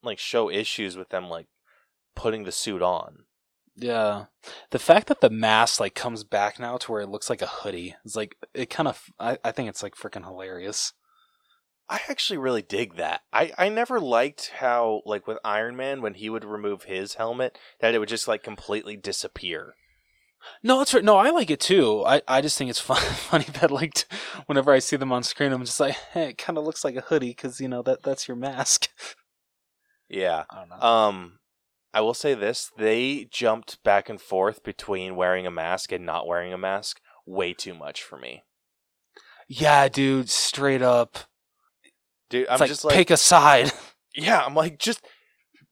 Speaker 2: like show issues with them like putting the suit on.
Speaker 1: Yeah, the fact that the mask like comes back now to where it looks like a hoodie is like it kind of. I, I think it's like freaking hilarious.
Speaker 2: I actually really dig that. I, I never liked how, like, with Iron Man, when he would remove his helmet, that it would just, like, completely disappear.
Speaker 1: No, it's right. no. I like it too. I, I just think it's fun, <laughs> funny that like t- whenever I see them on screen, I'm just like, hey, it kind of looks like a hoodie because you know that that's your mask. <laughs>
Speaker 2: Yeah.
Speaker 1: I don't know.
Speaker 2: Um, I will say this: they jumped back and forth between wearing a mask and not wearing a mask way too much for me,
Speaker 1: yeah, dude, straight up.
Speaker 2: dude.
Speaker 1: It's
Speaker 2: I'm
Speaker 1: like,
Speaker 2: just like,
Speaker 1: pick a side. <laughs>
Speaker 2: yeah, I'm like, just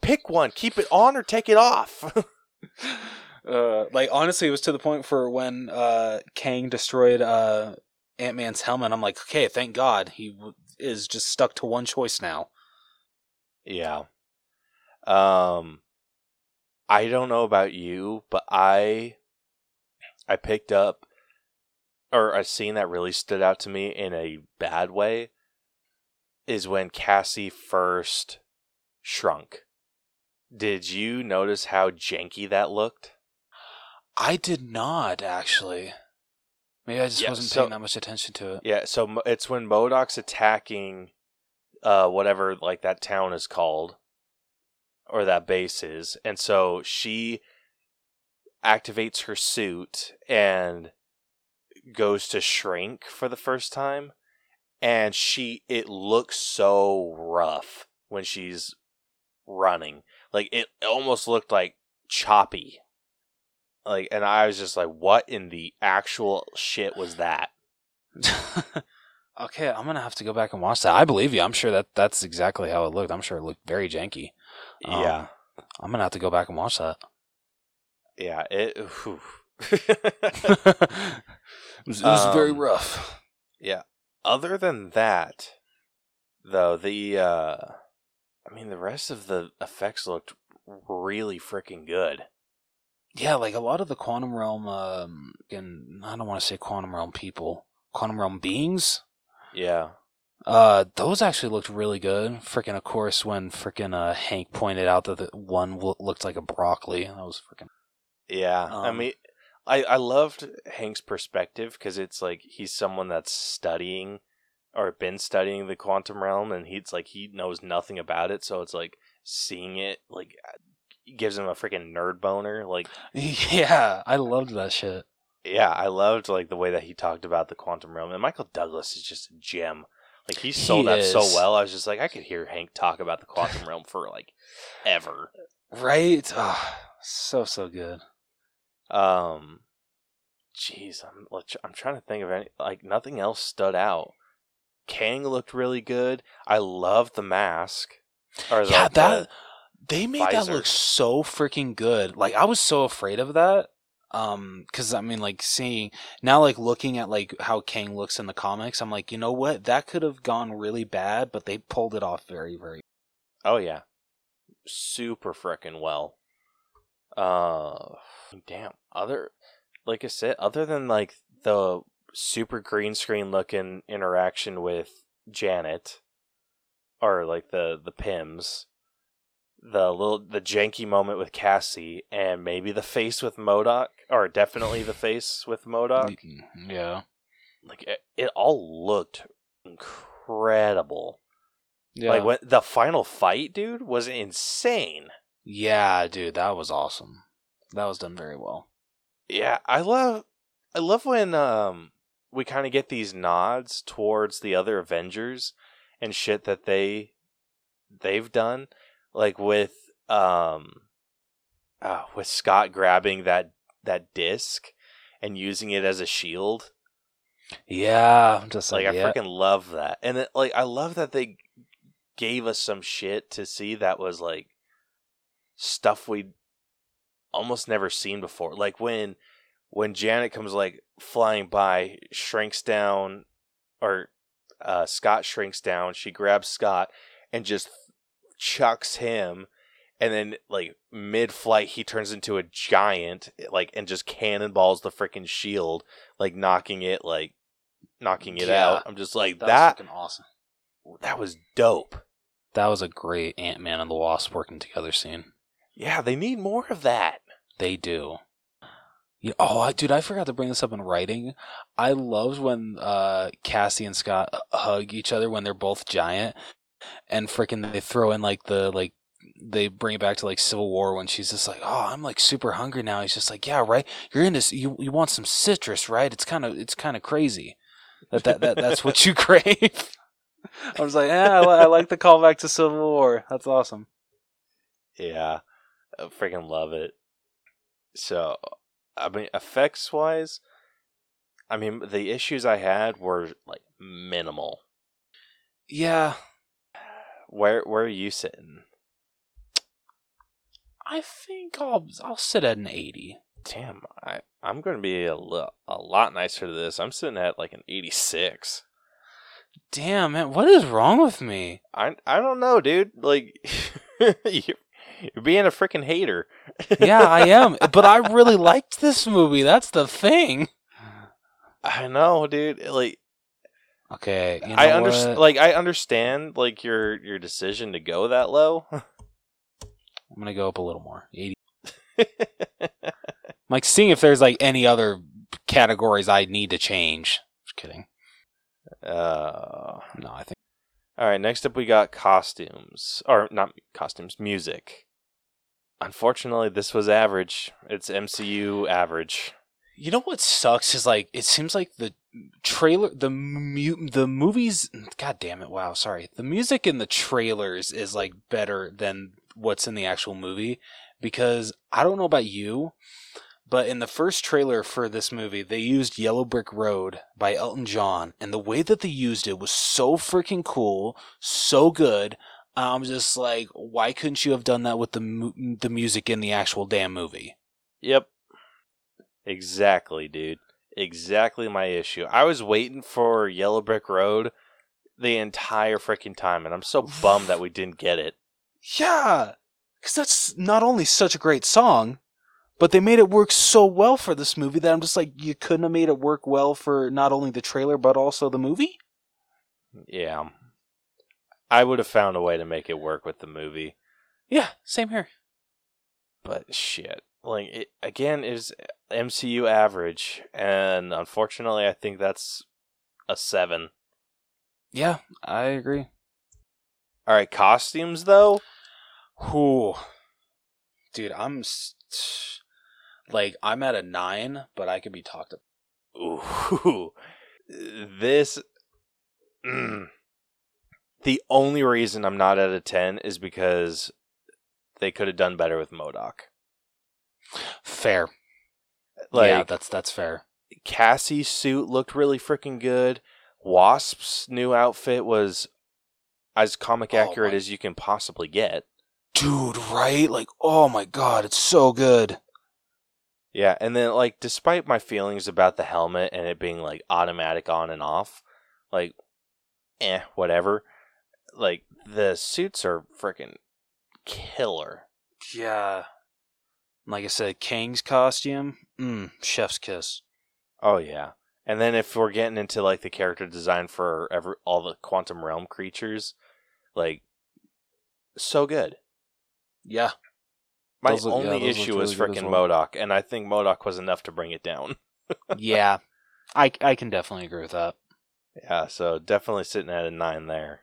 Speaker 2: pick one, keep it on or take it off.
Speaker 1: Uh, like honestly, it was to the point for when uh, Kang destroyed uh, Ant Man's helmet. I'm like, okay, thank God he w- is just stuck to one choice now.
Speaker 2: yeah. Um, I don't know about you, but I, I picked up, or a scene that really stood out to me in a bad way, is when Cassie first shrunk. Did you notice how janky that looked?
Speaker 1: I did not actually. Maybe I just
Speaker 2: Yeah,
Speaker 1: wasn't
Speaker 2: so-
Speaker 1: paying that much attention to it.
Speaker 2: Yeah, so it's when MODOK's attacking uh whatever like that town is called or that base is. And so she activates her suit and goes to shrink for the first time and she it looks so rough when she's running. Like it almost looked like choppy. Like and I was just like what in the actual shit was that? <laughs>
Speaker 1: okay, I'm gonna have to go back and watch that. I believe you. I'm sure that that's exactly how it looked. I'm sure it looked very janky. Um,
Speaker 2: Yeah.
Speaker 1: I'm gonna have to go back and watch that.
Speaker 2: Yeah, it. <laughs>
Speaker 1: it was, it was very
Speaker 2: Um,
Speaker 1: rough.
Speaker 2: yeah. Other than that, though, the uh I mean, the rest of the effects looked really freaking good.
Speaker 1: Yeah, like a lot of the quantum realm, um, and I don't want to say quantum realm people, quantum realm beings.
Speaker 2: Yeah,
Speaker 1: Uh, those actually looked really good. Freaking, of course, when freaking uh, Hank pointed out that the one lo- looked like a broccoli, that was freaking.
Speaker 2: yeah. I
Speaker 1: Um,
Speaker 2: mean, I I loved Hank's perspective because it's like he's someone that's studying or been studying the quantum realm, and he's like he knows nothing about it, so it's like seeing it like gives him a freaking nerd boner. Like <laughs>
Speaker 1: Yeah, I loved that shit.
Speaker 2: Yeah, I loved like the way that he talked about the quantum realm, and Michael Douglas is just a gem. Like he sold
Speaker 1: He
Speaker 2: that so well. I was just like, I could hear Hank talk about the quantum <laughs> realm for like ever.
Speaker 1: Right? Ah, so so good.
Speaker 2: Um, jeez, I'm I'm trying to think of any like nothing else stood out. Kang looked really good. I loved the mask. Or
Speaker 1: Yeah, that
Speaker 2: the-
Speaker 1: they made that look so freaking good. Like I was so afraid of that. Um, because I mean, like seeing now, like looking at like how Kang looks in the comics, I'm like, you know what? That could have gone really bad, but they pulled it off very, very.
Speaker 2: Oh yeah, super freaking well. Uh, damn. Other, like I said, other than like the super green screen looking interaction with Janet, or like the the Pyms, the little the janky moment with Cassie, and maybe the face with MODOK, or definitely the <sighs> face with MODOK.
Speaker 1: Yeah.
Speaker 2: Like it, it all looked incredible.
Speaker 1: Yeah.
Speaker 2: Like when the final fight, dude, was insane.
Speaker 1: yeah, dude, that was awesome. That was done very well.
Speaker 2: Yeah, I love I love when um we kind of get these nods towards the other Avengers and shit that they they've done like with um uh, with Scott grabbing that that disc and using it as a shield.
Speaker 1: Yeah, I'm just
Speaker 2: Like
Speaker 1: like,
Speaker 2: I freaking love that. And it, like I love that they gave us some shit to see that was like stuff we almost never seen before. Like when when Janet comes like flying by, shrinks down or uh Scott shrinks down, she grabs Scott and just chucks him and then like mid flight he turns into a giant like and just cannonballs the freaking shield like knocking it like knocking it
Speaker 1: Yeah.
Speaker 2: out i'm just like
Speaker 1: that,
Speaker 2: that
Speaker 1: was awesome.
Speaker 2: that was dope
Speaker 1: That was a great Ant Man and the Wasp working together scene.
Speaker 2: yeah they need more of that
Speaker 1: They do. You oh, I, dude, I forgot to bring this up in writing. I loved when uh, Cassie and Scott hug each other when they're both giant, and freaking they throw in like the like they bring it back to like Civil War when she's just like, "Oh, I'm like super hungry now." He's just like, "Yeah, right. You're into you you want some citrus, right? It's kind of it's kind of crazy that that, that that's what you <laughs> crave." I was like, "Yeah, I, I like the callback to Civil War. That's awesome."
Speaker 2: Yeah, I freaking love it. So, I mean, effects wise, I mean, the issues I had were like minimal.
Speaker 1: Yeah,
Speaker 2: Where where are you sitting?
Speaker 1: I think I'll I'll sit at an eighty.
Speaker 2: Damn, I I'm going to be a, lo- a lot nicer to this. I'm sitting at like an 86.
Speaker 1: Damn man, what is wrong with me?
Speaker 2: I I don't know, dude. Like <laughs> you're, you're being a freaking hater.
Speaker 1: Yeah, I <laughs> am, but I really liked this movie. That's the thing.
Speaker 2: I know, dude. Like
Speaker 1: Okay, you know
Speaker 2: I understand. Like I understand, like your your decision to go that low. <laughs>
Speaker 1: I'm gonna go up a little more. Eighty. I'm <laughs> like seeing if there's like any other categories I need to change. Just kidding.
Speaker 2: uh,
Speaker 1: No, I think
Speaker 2: all right. Next up, we got costumes, or not costumes, music. Unfortunately, this was average. It's MCU average.
Speaker 1: you know what sucks is like it seems like the trailer, the mu- the movies. God damn it! Wow, sorry. The music in the trailers is like better than what's in the actual movie because I don't know about you, but in the first trailer for this movie, they used Yellow Brick Road by Elton John, and the way that they used it was so freaking cool, so good. I'm just like, why couldn't you have done that with the mu- the music in the actual damn movie?
Speaker 2: Yep. Exactly, dude. Exactly my issue. I was waiting for Yellow Brick Road the entire freaking time, and I'm so bummed that we didn't get it.
Speaker 1: Yeah, because that's not only such a great song, but they made it work so well for this movie that I'm just like, you couldn't have made it work well for not only the trailer but also the movie.
Speaker 2: Yeah. I would have found a way to make it work with the movie.
Speaker 1: Yeah, same here.
Speaker 2: But shit. Like it again is MCU average and unfortunately I think that's a 7.
Speaker 1: Yeah, I agree.
Speaker 2: All right, costumes though?
Speaker 1: Whew. Dude, I'm s- like I'm at a nine, but I could be talked up.
Speaker 2: Ooh. <laughs> This mm. The only reason I'm not at a 10 is because they could have done better with MODOK.
Speaker 1: Fair.
Speaker 2: Like
Speaker 1: yeah, that's that's fair.
Speaker 2: Cassie's suit looked really freaking good. Wasp's new outfit was as comic
Speaker 1: Oh
Speaker 2: accurate
Speaker 1: my-
Speaker 2: as you can possibly get.
Speaker 1: Dude, right? Like, oh my god, it's so good.
Speaker 2: Yeah, and then like despite my feelings about the helmet and it being like automatic on and off, like eh, whatever. Like the suits are freaking killer.
Speaker 1: Yeah. Like I said, Kang's costume, mm, chef's kiss.
Speaker 2: Oh yeah. And then if we're getting into like the character design for every all the quantum realm creatures, like so good.
Speaker 1: Yeah.
Speaker 2: My
Speaker 1: look-
Speaker 2: only
Speaker 1: look
Speaker 2: issue was
Speaker 1: really good as
Speaker 2: freaking. MODOK, and I think MODOK was enough to bring it down. <laughs>
Speaker 1: yeah. I, I can definitely agree with that.
Speaker 2: Yeah, so definitely sitting at a nine there.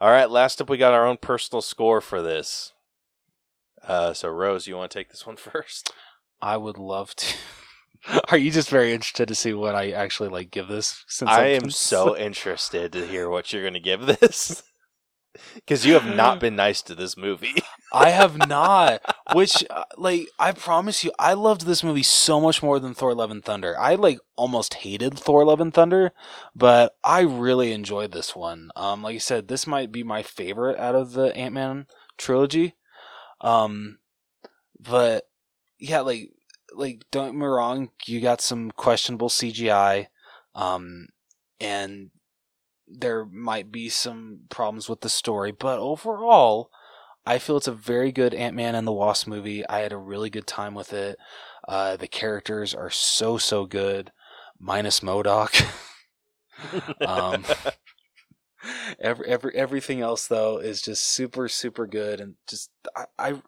Speaker 2: All right, last up, we got our own personal score for this. Uh, so Rose, you want to take this one <laughs> first?
Speaker 1: I would love to. <laughs> Are you just very interested to see what I actually like give this? Since
Speaker 2: I am <laughs> so interested to hear what you're going to give this. Because you have not been nice to this movie.
Speaker 1: I have not. Which, uh, like, I promise you, I loved this movie so much more than Thor: Love and Thunder. I like almost hated Thor: Love and Thunder, but I really enjoyed this one. Um, like I said, this might be my favorite out of the Ant Man trilogy. Um, but yeah, like, like don't me wrong, you got some questionable CGI, um, and there might be some problems with the story, but overall. I feel it's a very good Ant Man and the Wasp movie. I had a really good time with it. Uh, the characters are so so good, minus MODOK. <laughs> um, <laughs> every every everything else though is just super super good, and just I, I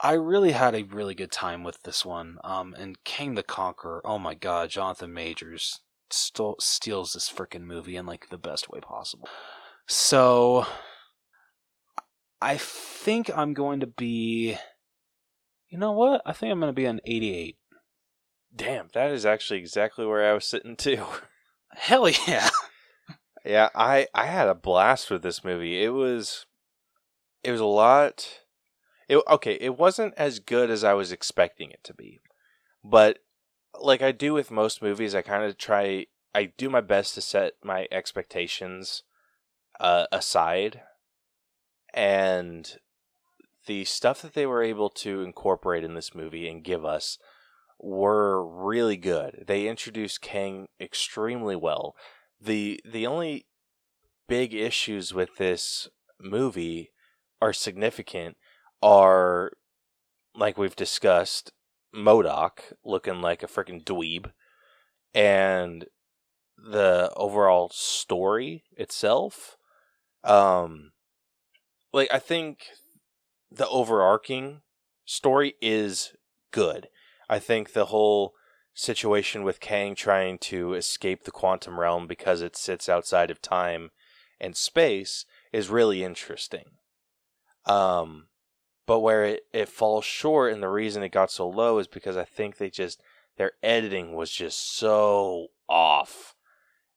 Speaker 1: I really had a really good time with this one. Um, and Kang the Conqueror, oh my god, Jonathan Majors st- steals this freaking movie in like the best way possible. So, I think I'm going to be. You know what? I think I'm going to be an 88.
Speaker 2: Damn, that is actually exactly where I was sitting too.
Speaker 1: Hell yeah!
Speaker 2: Yeah, I I had a blast with this movie. It was it was a lot it okay, it wasn't as good as I was expecting it to be. But like I do with most movies, I kind of try I do my best to set my expectations uh, aside and the stuff that they were able to incorporate in this movie and give us were really good. They introduced Kang extremely well the the only big issues with this movie are significant are like we've discussed MODOK looking like a freaking dweeb and the overall story itself um like I think the overarching story is good. I think the whole situation with Kang trying to escape the quantum realm because it sits outside of time and space is really interesting. Um, but where it, it falls short and the reason it got so low is because I think they just their editing was just so off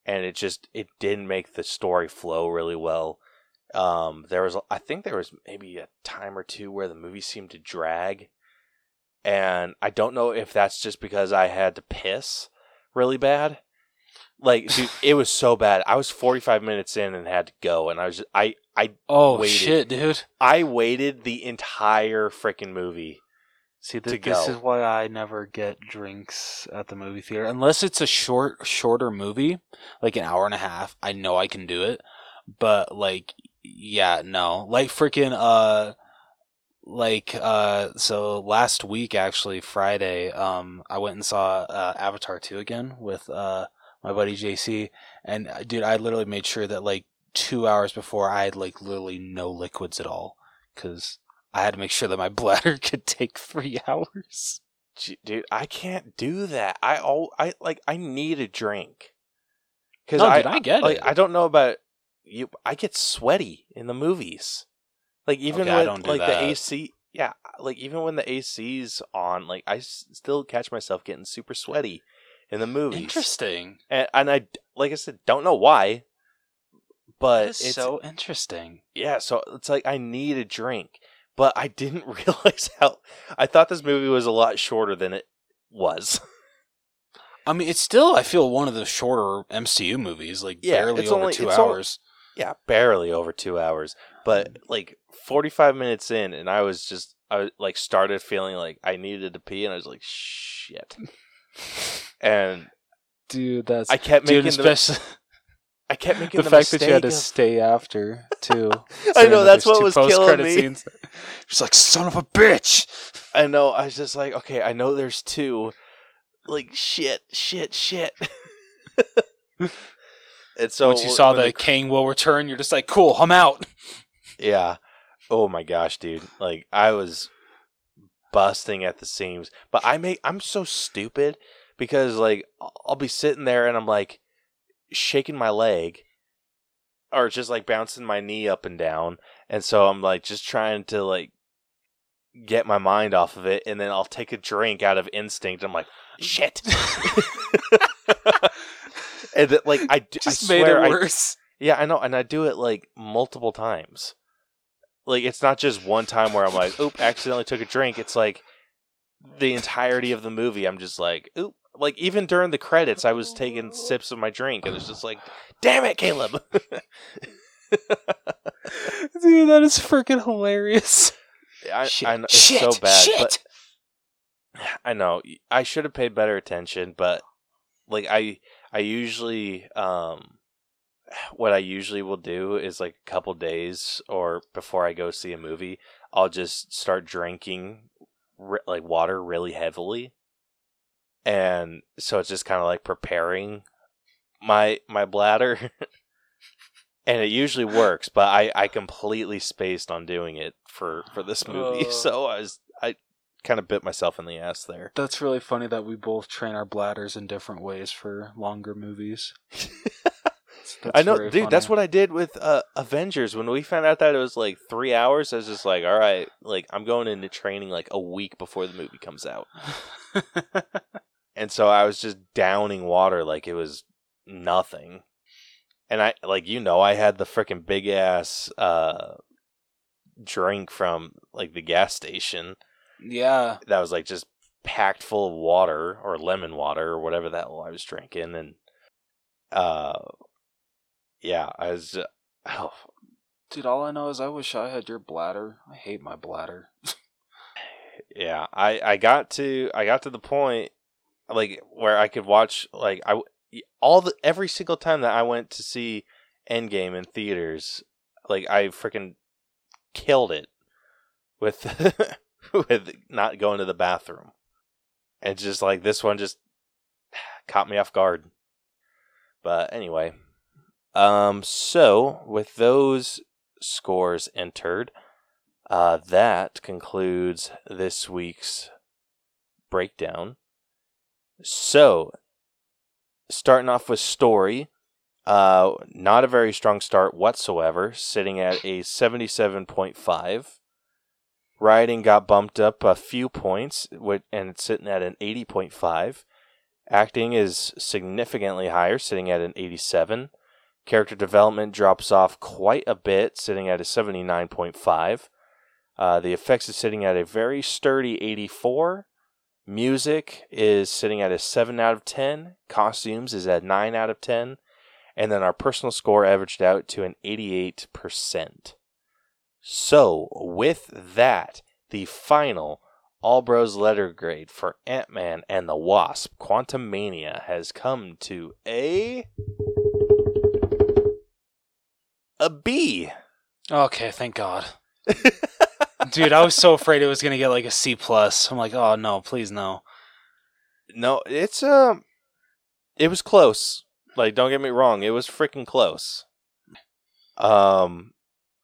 Speaker 2: and it just it didn't make the story flow really well. Um, there was I think there was maybe a time or two where the movie seemed to drag and I don't know if that's just because I had to piss really bad. Like, dude, it was so bad. I was 45 minutes in and had to go, and I was just, I I
Speaker 1: Oh
Speaker 2: waited.
Speaker 1: shit, dude!
Speaker 2: I waited the entire freaking movie.
Speaker 1: See, th- this
Speaker 2: go.
Speaker 1: is why I never get drinks at the movie theater unless it's a short, shorter movie, like an hour and a half. I know I can do it, but like, yeah, no, like freaking uh like uh so last week actually friday um i went and saw uh avatar 2 again with uh my buddy jc and uh, dude i literally made sure that like two hours before i had like literally no liquids at all because i had to make sure that my <laughs> bladder could take three hours
Speaker 2: Dude, I can't do that. I all I like. I need a drink. Because
Speaker 1: No,
Speaker 2: I,
Speaker 1: dude, I get
Speaker 2: like,
Speaker 1: it.
Speaker 2: I don't know about you. I get sweaty in the movies. Like even
Speaker 1: Okay, I
Speaker 2: with like
Speaker 1: that.
Speaker 2: the AC. Yeah, like even when the AC's on, like I s- still catch myself getting super sweaty in the movies.
Speaker 1: interesting
Speaker 2: And, and I, like I said, don't know why. But it's
Speaker 1: so interesting
Speaker 2: yeah, so it's like I need a drink, but I didn't <laughs> realize how. I thought this movie was a lot shorter than it was. <laughs>
Speaker 1: i mean it's still i feel one of the shorter mcu movies like
Speaker 2: Yeah,
Speaker 1: barely over
Speaker 2: only-
Speaker 1: two hours
Speaker 2: yeah, barely over two hours, but mm. like forty-five minutes in, and I was just I like started feeling like I needed to pee, and I was like shit, <laughs> and
Speaker 1: dude that's
Speaker 2: I kept
Speaker 1: dude
Speaker 2: making the,
Speaker 1: especially <laughs>
Speaker 2: I kept making
Speaker 1: the,
Speaker 2: the,
Speaker 1: fact that you had to
Speaker 2: of-
Speaker 1: stay after too. <laughs>
Speaker 2: I know, that's what was killing me.
Speaker 1: Scenes. Just like son of a bitch.
Speaker 2: I know. I was just like, okay, I know there's two. Like shit, shit, shit. And so
Speaker 1: Once you saw
Speaker 2: when
Speaker 1: the Kang will return, you're just like, cool, I'm out.
Speaker 2: yeah. Oh my gosh, dude! Like I was busting at the seams, but I make I'm so stupid because like I'll I'll be sitting there and I'm like shaking my leg or just like bouncing my knee up and down, and so I'm like just trying to like get my mind off of it, and then I'll take a drink out of instinct. I'm like, shit. <laughs> <laughs> and like I, d- I
Speaker 1: Just made
Speaker 2: swear
Speaker 1: it
Speaker 2: I
Speaker 1: worse.
Speaker 2: yeah, I know, and I do it like multiple times. Like it's not just one time where I'm like, "Oop, accidentally took a drink." It's like the entirety of the movie. I'm just like, "Oop." Like even during the credits, I was taking sips of my drink, and it's just like, "Damn it, Caleb!" <laughs>
Speaker 1: Dude, that is freaking hilarious.
Speaker 2: I,
Speaker 1: Shit,
Speaker 2: I know, it's
Speaker 1: shit,
Speaker 2: so bad,
Speaker 1: shit.
Speaker 2: but <sighs> I know I should have paid better attention. But like I, I usually, um, <sighs> what I usually will do is like a couple days or before I go see a movie, I'll just start drinking ri- like water really heavily, and so it's just kind of like preparing my my bladder. <laughs> And it usually works, but I, I completely spaced on doing it for, for this movie. <laughs>
Speaker 1: Oh.
Speaker 2: So I was I kind of bit myself in the ass there.
Speaker 1: That's really funny that we both train our bladders in different ways for longer movies. <laughs>
Speaker 2: I know, dude. That's what I did with uh, Avengers. When we found out that it was like three hours, I was just like, "All right, like I'm going into training like a week before the movie comes out." <laughs> and so I was just downing water like it was nothing. And I, like you know, I had the freaking big ass uh, drink from like the gas station
Speaker 1: yeah.
Speaker 2: that was like just packed full of water or lemon water or whatever that I was drinking, and uh, yeah, I was. Uh, oh,
Speaker 1: Dude, all I know is I wish I had your bladder. I hate my bladder. <laughs>
Speaker 2: yeah, I I got to I got to the point like where I could watch like I all the every single time that I went to see Endgame in theaters, like I freaking killed it with <laughs> <laughs> <laughs> with not going to the bathroom. And just like this one just <sighs> caught me off guard. But anyway, um so with those scores entered, uh that concludes this week's breakdown. So, starting off with story, uh, not a very strong start whatsoever, sitting at a 77.5. Writing got bumped up a few points, and it's sitting at an 80.5. Acting is significantly higher, sitting at an 87. Character development drops off quite a bit, sitting at a 79.5. Uh, the effects is sitting at a very sturdy 84. Music is sitting at a 7 out of 10. Costumes is at 9 out of 10. And then our personal score averaged out to an 88%. So, with that, the final All Bros letter grade for Ant Man and the Wasp Quantumania has come to a. a B.
Speaker 1: Okay, thank God. <laughs> Dude, I was so afraid it was gonna get like a C plus. I'm like, oh no, please no.
Speaker 2: No, it's um, it was close. Like, don't get me wrong, it was freaking close. Um,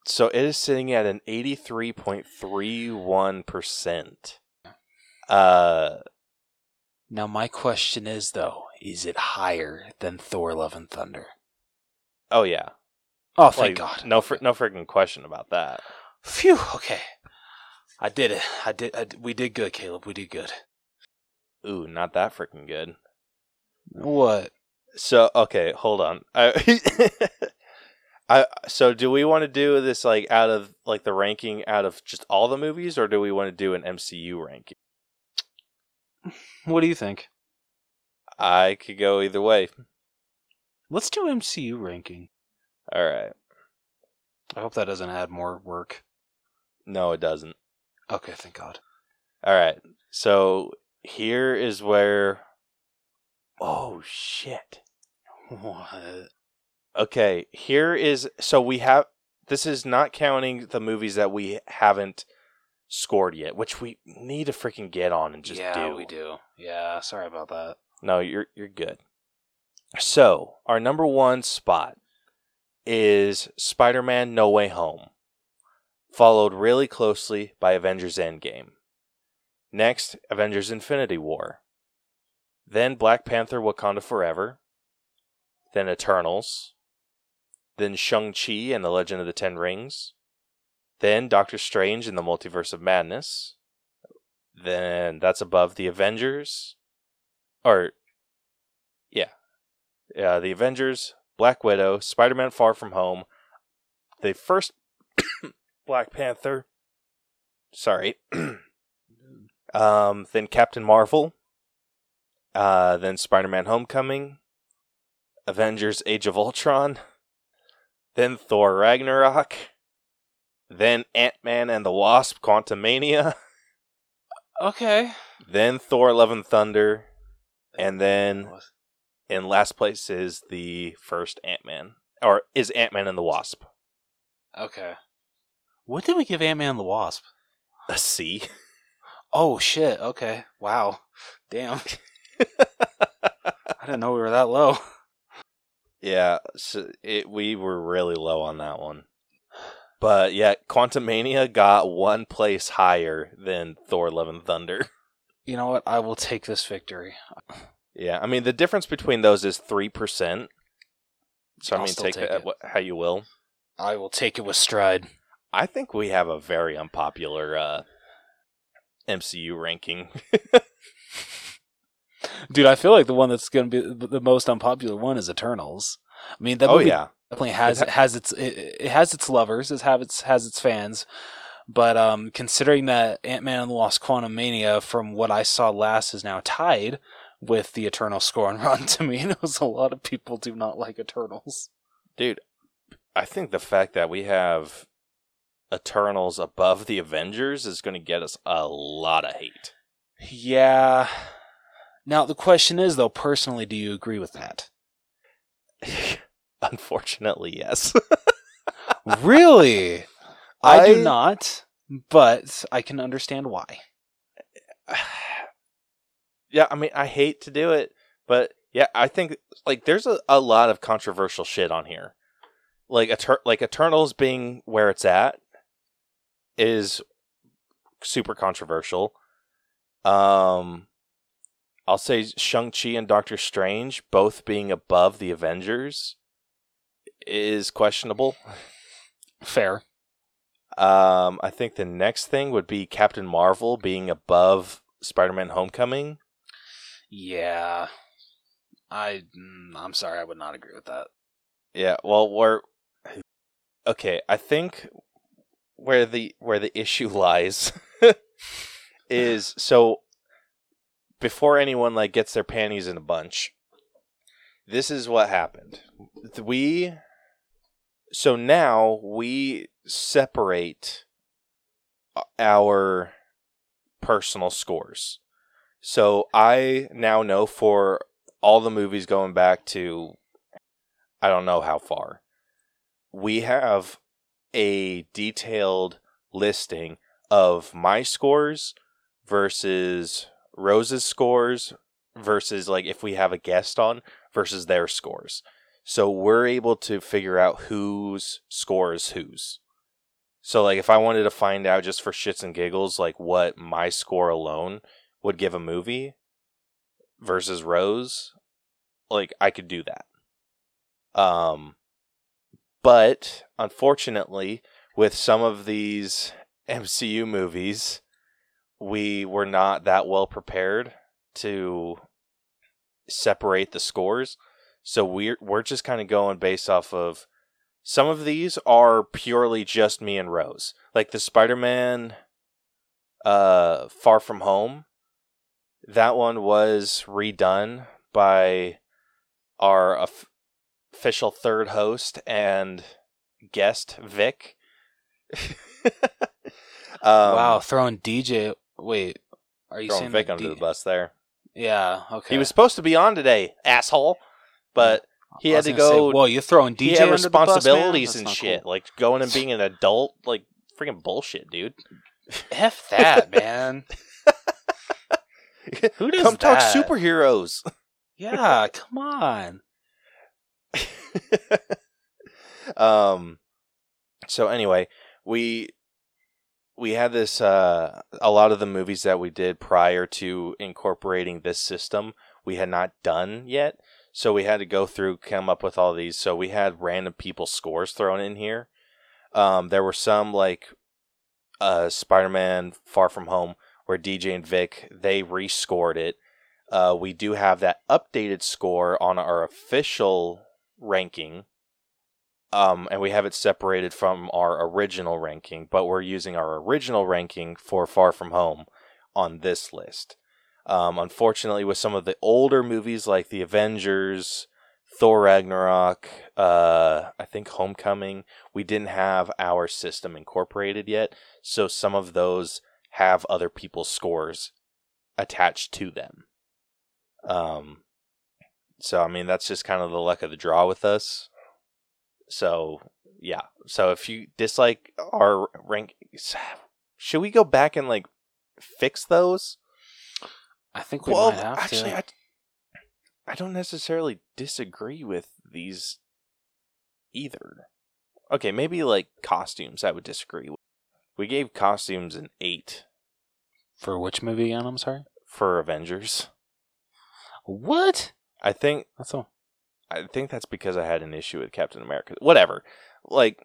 Speaker 2: so it is sitting at an eighty three point three one percent. Uh,
Speaker 1: now my question is though, is it higher than Thor: Love and Thunder?
Speaker 2: Oh yeah.
Speaker 1: Oh, thank like, God.
Speaker 2: No, fr- no freaking question about that.
Speaker 1: Phew. Okay. I did it. I did. I, we did good, Caleb. We did good.
Speaker 2: Ooh, not that freaking good.
Speaker 1: What?
Speaker 2: So okay, hold on. I, <laughs> I so do we want to do this like out of like the ranking out of just all the movies, or do we want to do an MCU ranking? <sighs>
Speaker 1: What do you think?
Speaker 2: I could go either way.
Speaker 1: Let's do MCU ranking.
Speaker 2: All right.
Speaker 1: I hope that doesn't add more work.
Speaker 2: No, it doesn't.
Speaker 1: Okay, thank God.
Speaker 2: All right. So here is where. Oh shit!
Speaker 1: What?
Speaker 2: Okay, here is so we have. This is not counting the movies that we haven't scored yet, which we need to freaking get on and just do.
Speaker 1: yeah,
Speaker 2: do.
Speaker 1: we do. Yeah, sorry about that.
Speaker 2: No, you're you're good. So our number one spot is Spider-Man: No Way Home followed really closely by Avengers Endgame. Next, Avengers Infinity War. Then Black Panther Wakanda Forever. Then Eternals. Then Shang-Chi and the Legend of the Ten Rings. Then Doctor Strange and the Multiverse of Madness. Then that's above the Avengers. Or, yeah. Yeah, the Avengers, Black Widow, Spider Man Far From Home, the first <coughs> Black Panther. Sorry. <clears throat> um, then Captain Marvel. Uh, then Spider Man Homecoming. Avengers Age of Ultron. Then Thor Ragnarok. Then Ant Man and the Wasp Quantumania. <laughs>
Speaker 1: Okay.
Speaker 2: Then Thor Love and Thunder. And then in last place is the first Ant Man. Or is Ant Man and the Wasp.
Speaker 1: Okay. What did we give Ant Man and the Wasp?
Speaker 2: A C.
Speaker 1: Oh shit. Okay. Wow. Damn. <laughs> I didn't know we were that low.
Speaker 2: Yeah, so it, we were really low on that one. But yeah, Quantumania got one place higher than Thor: Love and Thunder. <laughs>
Speaker 1: You know what? I will take this victory.
Speaker 2: Yeah, I mean the difference between those is three percent. So I
Speaker 1: I'll
Speaker 2: mean, take,
Speaker 1: take
Speaker 2: that
Speaker 1: it.
Speaker 2: how you will.
Speaker 1: I will take it with stride.
Speaker 2: I think we have a very unpopular uh, MCU ranking. <laughs>
Speaker 1: Dude, I feel like the one that's going to be the most unpopular one is Eternals. I mean, that
Speaker 2: oh
Speaker 1: movie
Speaker 2: yeah,
Speaker 1: definitely has
Speaker 2: It
Speaker 1: it has its it, it has its lovers, it has its has its fans. But um, considering that Ant Man and the Wasp Quantumania, from what I saw last, is now tied with the Eternal score on Rotten Tomatoes, a lot of people do not like Eternals.
Speaker 2: dude. I think the fact that we have Eternals above the Avengers is going to get us a lot of hate.
Speaker 1: Yeah. Now the question is, though, personally, do you agree with that? <laughs>
Speaker 2: Unfortunately, yes. <laughs>
Speaker 1: really? I, do not, but I can understand why. <sighs>
Speaker 2: yeah, I mean, I hate to do it, but yeah, I think like there's a, a lot of controversial shit on here. Like Eter- like Eternals being where it's at is super controversial. Um I'll say Shang-Chi and Doctor Strange both being above the Avengers is questionable.
Speaker 1: Fair.
Speaker 2: Um I think the next thing would be Captain Marvel being above Spider-Man Homecoming.
Speaker 1: Yeah. I mm, I'm sorry, I would not agree with that.
Speaker 2: Yeah, well, we're okay. I think where the where the issue <laughs> lies <laughs> is so before anyone like gets their panties in a bunch. This is what happened. We so now we separate uh, our personal scores. So I now know for all the movies going back to I don't know how far. We have a detailed listing of my scores versus Rose's scores versus like if we have a guest on versus their scores. So we're able to figure out whose score is whose. So like if I wanted to find out just for shits and giggles like what my score alone would give a movie versus Rose, like I could do that. Um, but unfortunately, with some of these MCU movies, we were not that well prepared to separate the scores. So we're we're just kind of going based off of some of these are purely just me and Rose. Like the Spider-Man uh Far From Home. That one was redone by our of- official third host and guest Vic. <laughs> um,
Speaker 1: wow, throwing DJ. Wait, are you
Speaker 2: throwing
Speaker 1: saying
Speaker 2: Vic
Speaker 1: that
Speaker 2: under
Speaker 1: D-
Speaker 2: the bus there.
Speaker 1: Yeah, okay.
Speaker 2: He was supposed to be on today, asshole, but he had to
Speaker 1: gonna say,
Speaker 2: go.
Speaker 1: Whoa, you're throwing DJ
Speaker 2: he had
Speaker 1: under the bus, man?
Speaker 2: responsibilities and shit,
Speaker 1: cool.
Speaker 2: like going and being an <laughs> adult, like freaking bullshit, dude.
Speaker 1: F that, man. <laughs> Who does
Speaker 2: Come talk superheroes. <laughs>
Speaker 1: Yeah, come on.
Speaker 2: um so anyway we we had this uh a lot of the movies that we did prior to incorporating this system we had not done yet. So we had to go through come up with all these. So we had random people scores thrown in here. Um there were some like uh spider-man far from home where dj and vic they rescored it. Uh, we do have that updated score on our official ranking um, and we have it separated from our original ranking, but we're using our original ranking for Far From Home on this list. Um, unfortunately, with some of the older movies like The Avengers, Thor Ragnarok, uh, I think Homecoming, we didn't have our system incorporated yet, so some of those have other people's scores attached to them. Um, so I mean that's just kind of the luck of the draw with us. So yeah. So if you dislike our rank, should we go back and like fix those?
Speaker 1: I think we
Speaker 2: well,
Speaker 1: might have
Speaker 2: actually,
Speaker 1: to.
Speaker 2: I I don't necessarily disagree with these either. Okay, maybe like costumes. I would disagree. We gave costumes an eight
Speaker 1: For which movie again? I'm sorry.
Speaker 2: for Avengers.
Speaker 1: What?
Speaker 2: I think
Speaker 1: That's all.
Speaker 2: I think that's because I had an issue with Captain America. Whatever. Like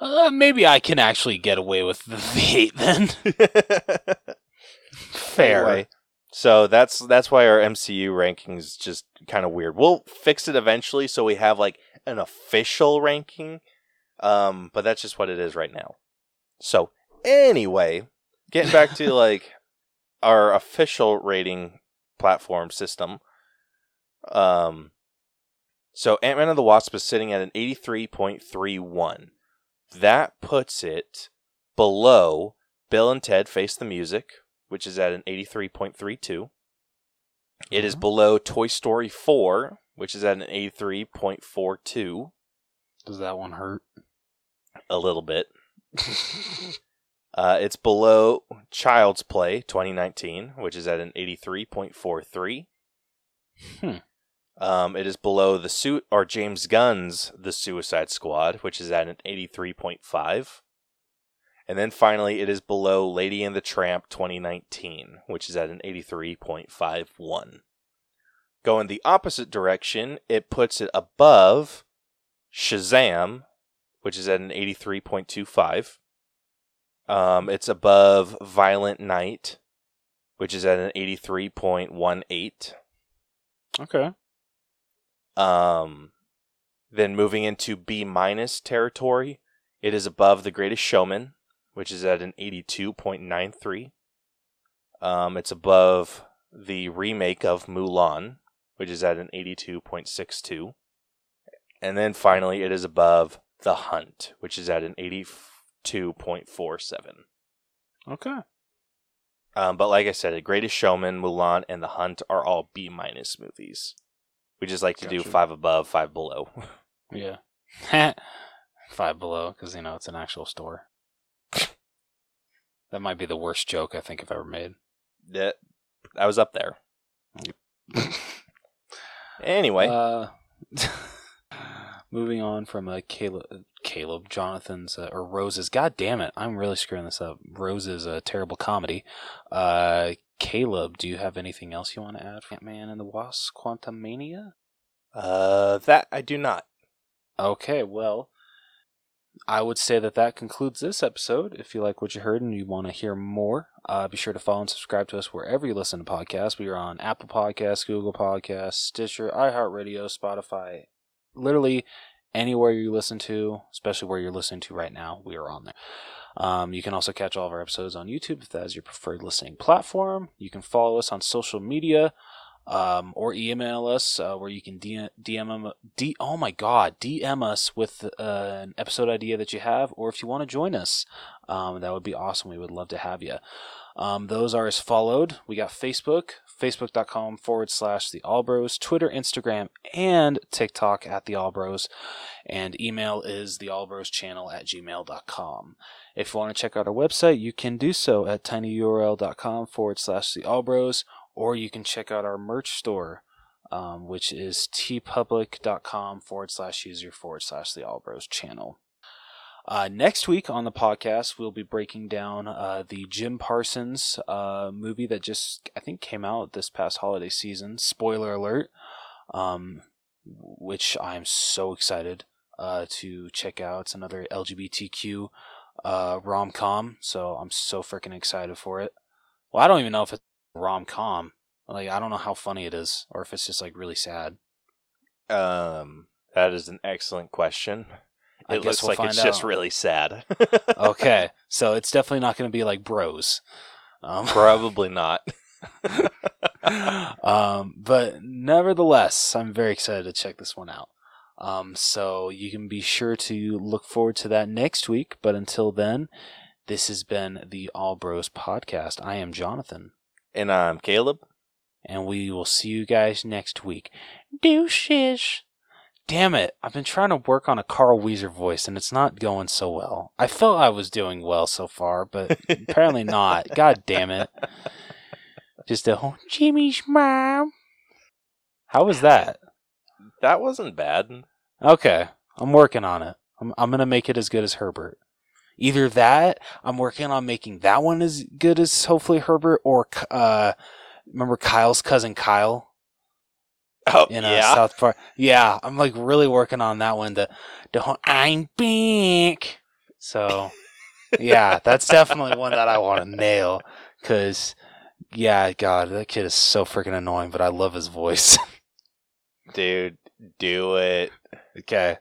Speaker 1: Uh, maybe I can actually get away with the <laughs> hate then. <laughs> Fair.
Speaker 2: Anyway, so that's that's why our MCU rankings is just kind of weird. We'll fix it eventually so we have like an official ranking. Um, but that's just what it is right now. So anyway, getting back to <laughs> like our official rating platform system. Um so Ant Man and the Wasp is sitting at an 83.31. That puts it below Bill and Ted Face the Music, which is at an 83.32. It is
Speaker 1: Mhm.
Speaker 2: below Toy Story 4, which is at an 83.42,
Speaker 1: Does that one hurt?
Speaker 2: a little bit. <laughs> Uh, it's below Child's Play 2019, which is at an 83.43.
Speaker 1: Hmm.
Speaker 2: Um, it is below the suit or James Gunn's The Suicide Squad, which is at an 83.5. And then finally, it is below Lady and the Tramp 2019, which is at an 83.51. Going the opposite direction, it puts it above Shazam, which is at an 83.25. Um, it's above Violent Night, which is at an 83.18.
Speaker 1: Okay.
Speaker 2: Um, then moving into B minus territory, it is above The Greatest Showman, which is at an 82.93. Um, it's above the remake of Mulan, which is at an 82.62. And then finally, it is above The Hunt, which is at an 82.47.
Speaker 1: Okay.
Speaker 2: Um, but like I said, The Greatest Showman, Mulan, and The Hunt are all B minus movies. We just like to do five above, five below. <laughs>
Speaker 1: Yeah. <laughs> Five below, because you know it's an actual store. that might be the worst joke I think I've ever made.
Speaker 2: that I was up there. <laughs> Anyway,
Speaker 1: Uh, moving on from uh, Caleb, Caleb Jonathan's uh, or Rose's. God damn it, I'm really screwing this up. Rose's a terrible comedy. Uh, Caleb, do you have anything else you want to add? Ant Man and the Wasp: Quantumania.
Speaker 2: uh, that I do not.
Speaker 1: Okay, well, I would say that that concludes this episode. If you like what you heard and you want to hear more, uh, be sure to follow and subscribe to us wherever you listen to podcasts. We are on Apple Podcasts, Google Podcasts, Stitcher, iHeartRadio, Spotify, literally anywhere you listen to, especially where you're listening to right now, we are on there. Um, you can also catch all of our episodes on YouTube if that is your preferred listening platform. You can follow us on social media um, or email us uh, where you can DM, DM oh my god, DM us with uh, an episode idea that you have, or if you want to join us, um, that would be awesome. We would love to have you. Um, those are as followed. We got Facebook, facebook.com forward slash the Allbros, Twitter, Instagram, and TikTok at the Allbros, and email is the Allbros channel at gmail.com. If you want to check out our website, you can do so at tinyurl.com forward slash the Allbros, or you can check out our merch store, um, which is teepublic.com forward slash user forward slash the Allbros channel. Uh, next week on the podcast, we'll be breaking down uh, the Jim Parsons uh, movie that just, I think, came out this past holiday season. Spoiler alert, um, which I'm so excited uh, to check out. It's another LGBTQ uh, rom com, so I'm so freaking excited for it. Well, I don't even know if it's rom com. Like, I don't know how funny it is, or if it's just like really sad.
Speaker 2: Um, that is an excellent question.
Speaker 1: I
Speaker 2: It looks
Speaker 1: we'll
Speaker 2: like it's
Speaker 1: find
Speaker 2: just really sad. <laughs>
Speaker 1: Okay, so it's definitely not going to be like Bros. Um,
Speaker 2: Probably not. <laughs>
Speaker 1: um, but nevertheless, I'm very excited to check this one out. Um, so you can be sure to look forward to that next week. But until then, this has been the All Bros podcast. I am Jonathan,
Speaker 2: And I'm Caleb.
Speaker 1: and we will see you guys next week. Deuces. Damn it! I've been trying to work on a Carl Wheezer voice, and it's not going so well. I felt I was doing well so far, but apparently not. <laughs> God damn it! Just a whole Jimmy's mom. How was that?
Speaker 2: That wasn't bad.
Speaker 1: Okay, I'm working on it. I'm I'm gonna make it as good as Herbert. Either that, I'm working on making that one as good as hopefully Herbert, or uh, remember Kyle's cousin Kyle
Speaker 2: Oh,
Speaker 1: in uh,
Speaker 2: yeah.
Speaker 1: South Park. Yeah, I'm like really working on that one. The the I'm back. So yeah, that's definitely one that I want to nail. Cause yeah, God, that kid is so freaking annoying, but I love his voice. <laughs>
Speaker 2: Dude, do it.
Speaker 1: okay.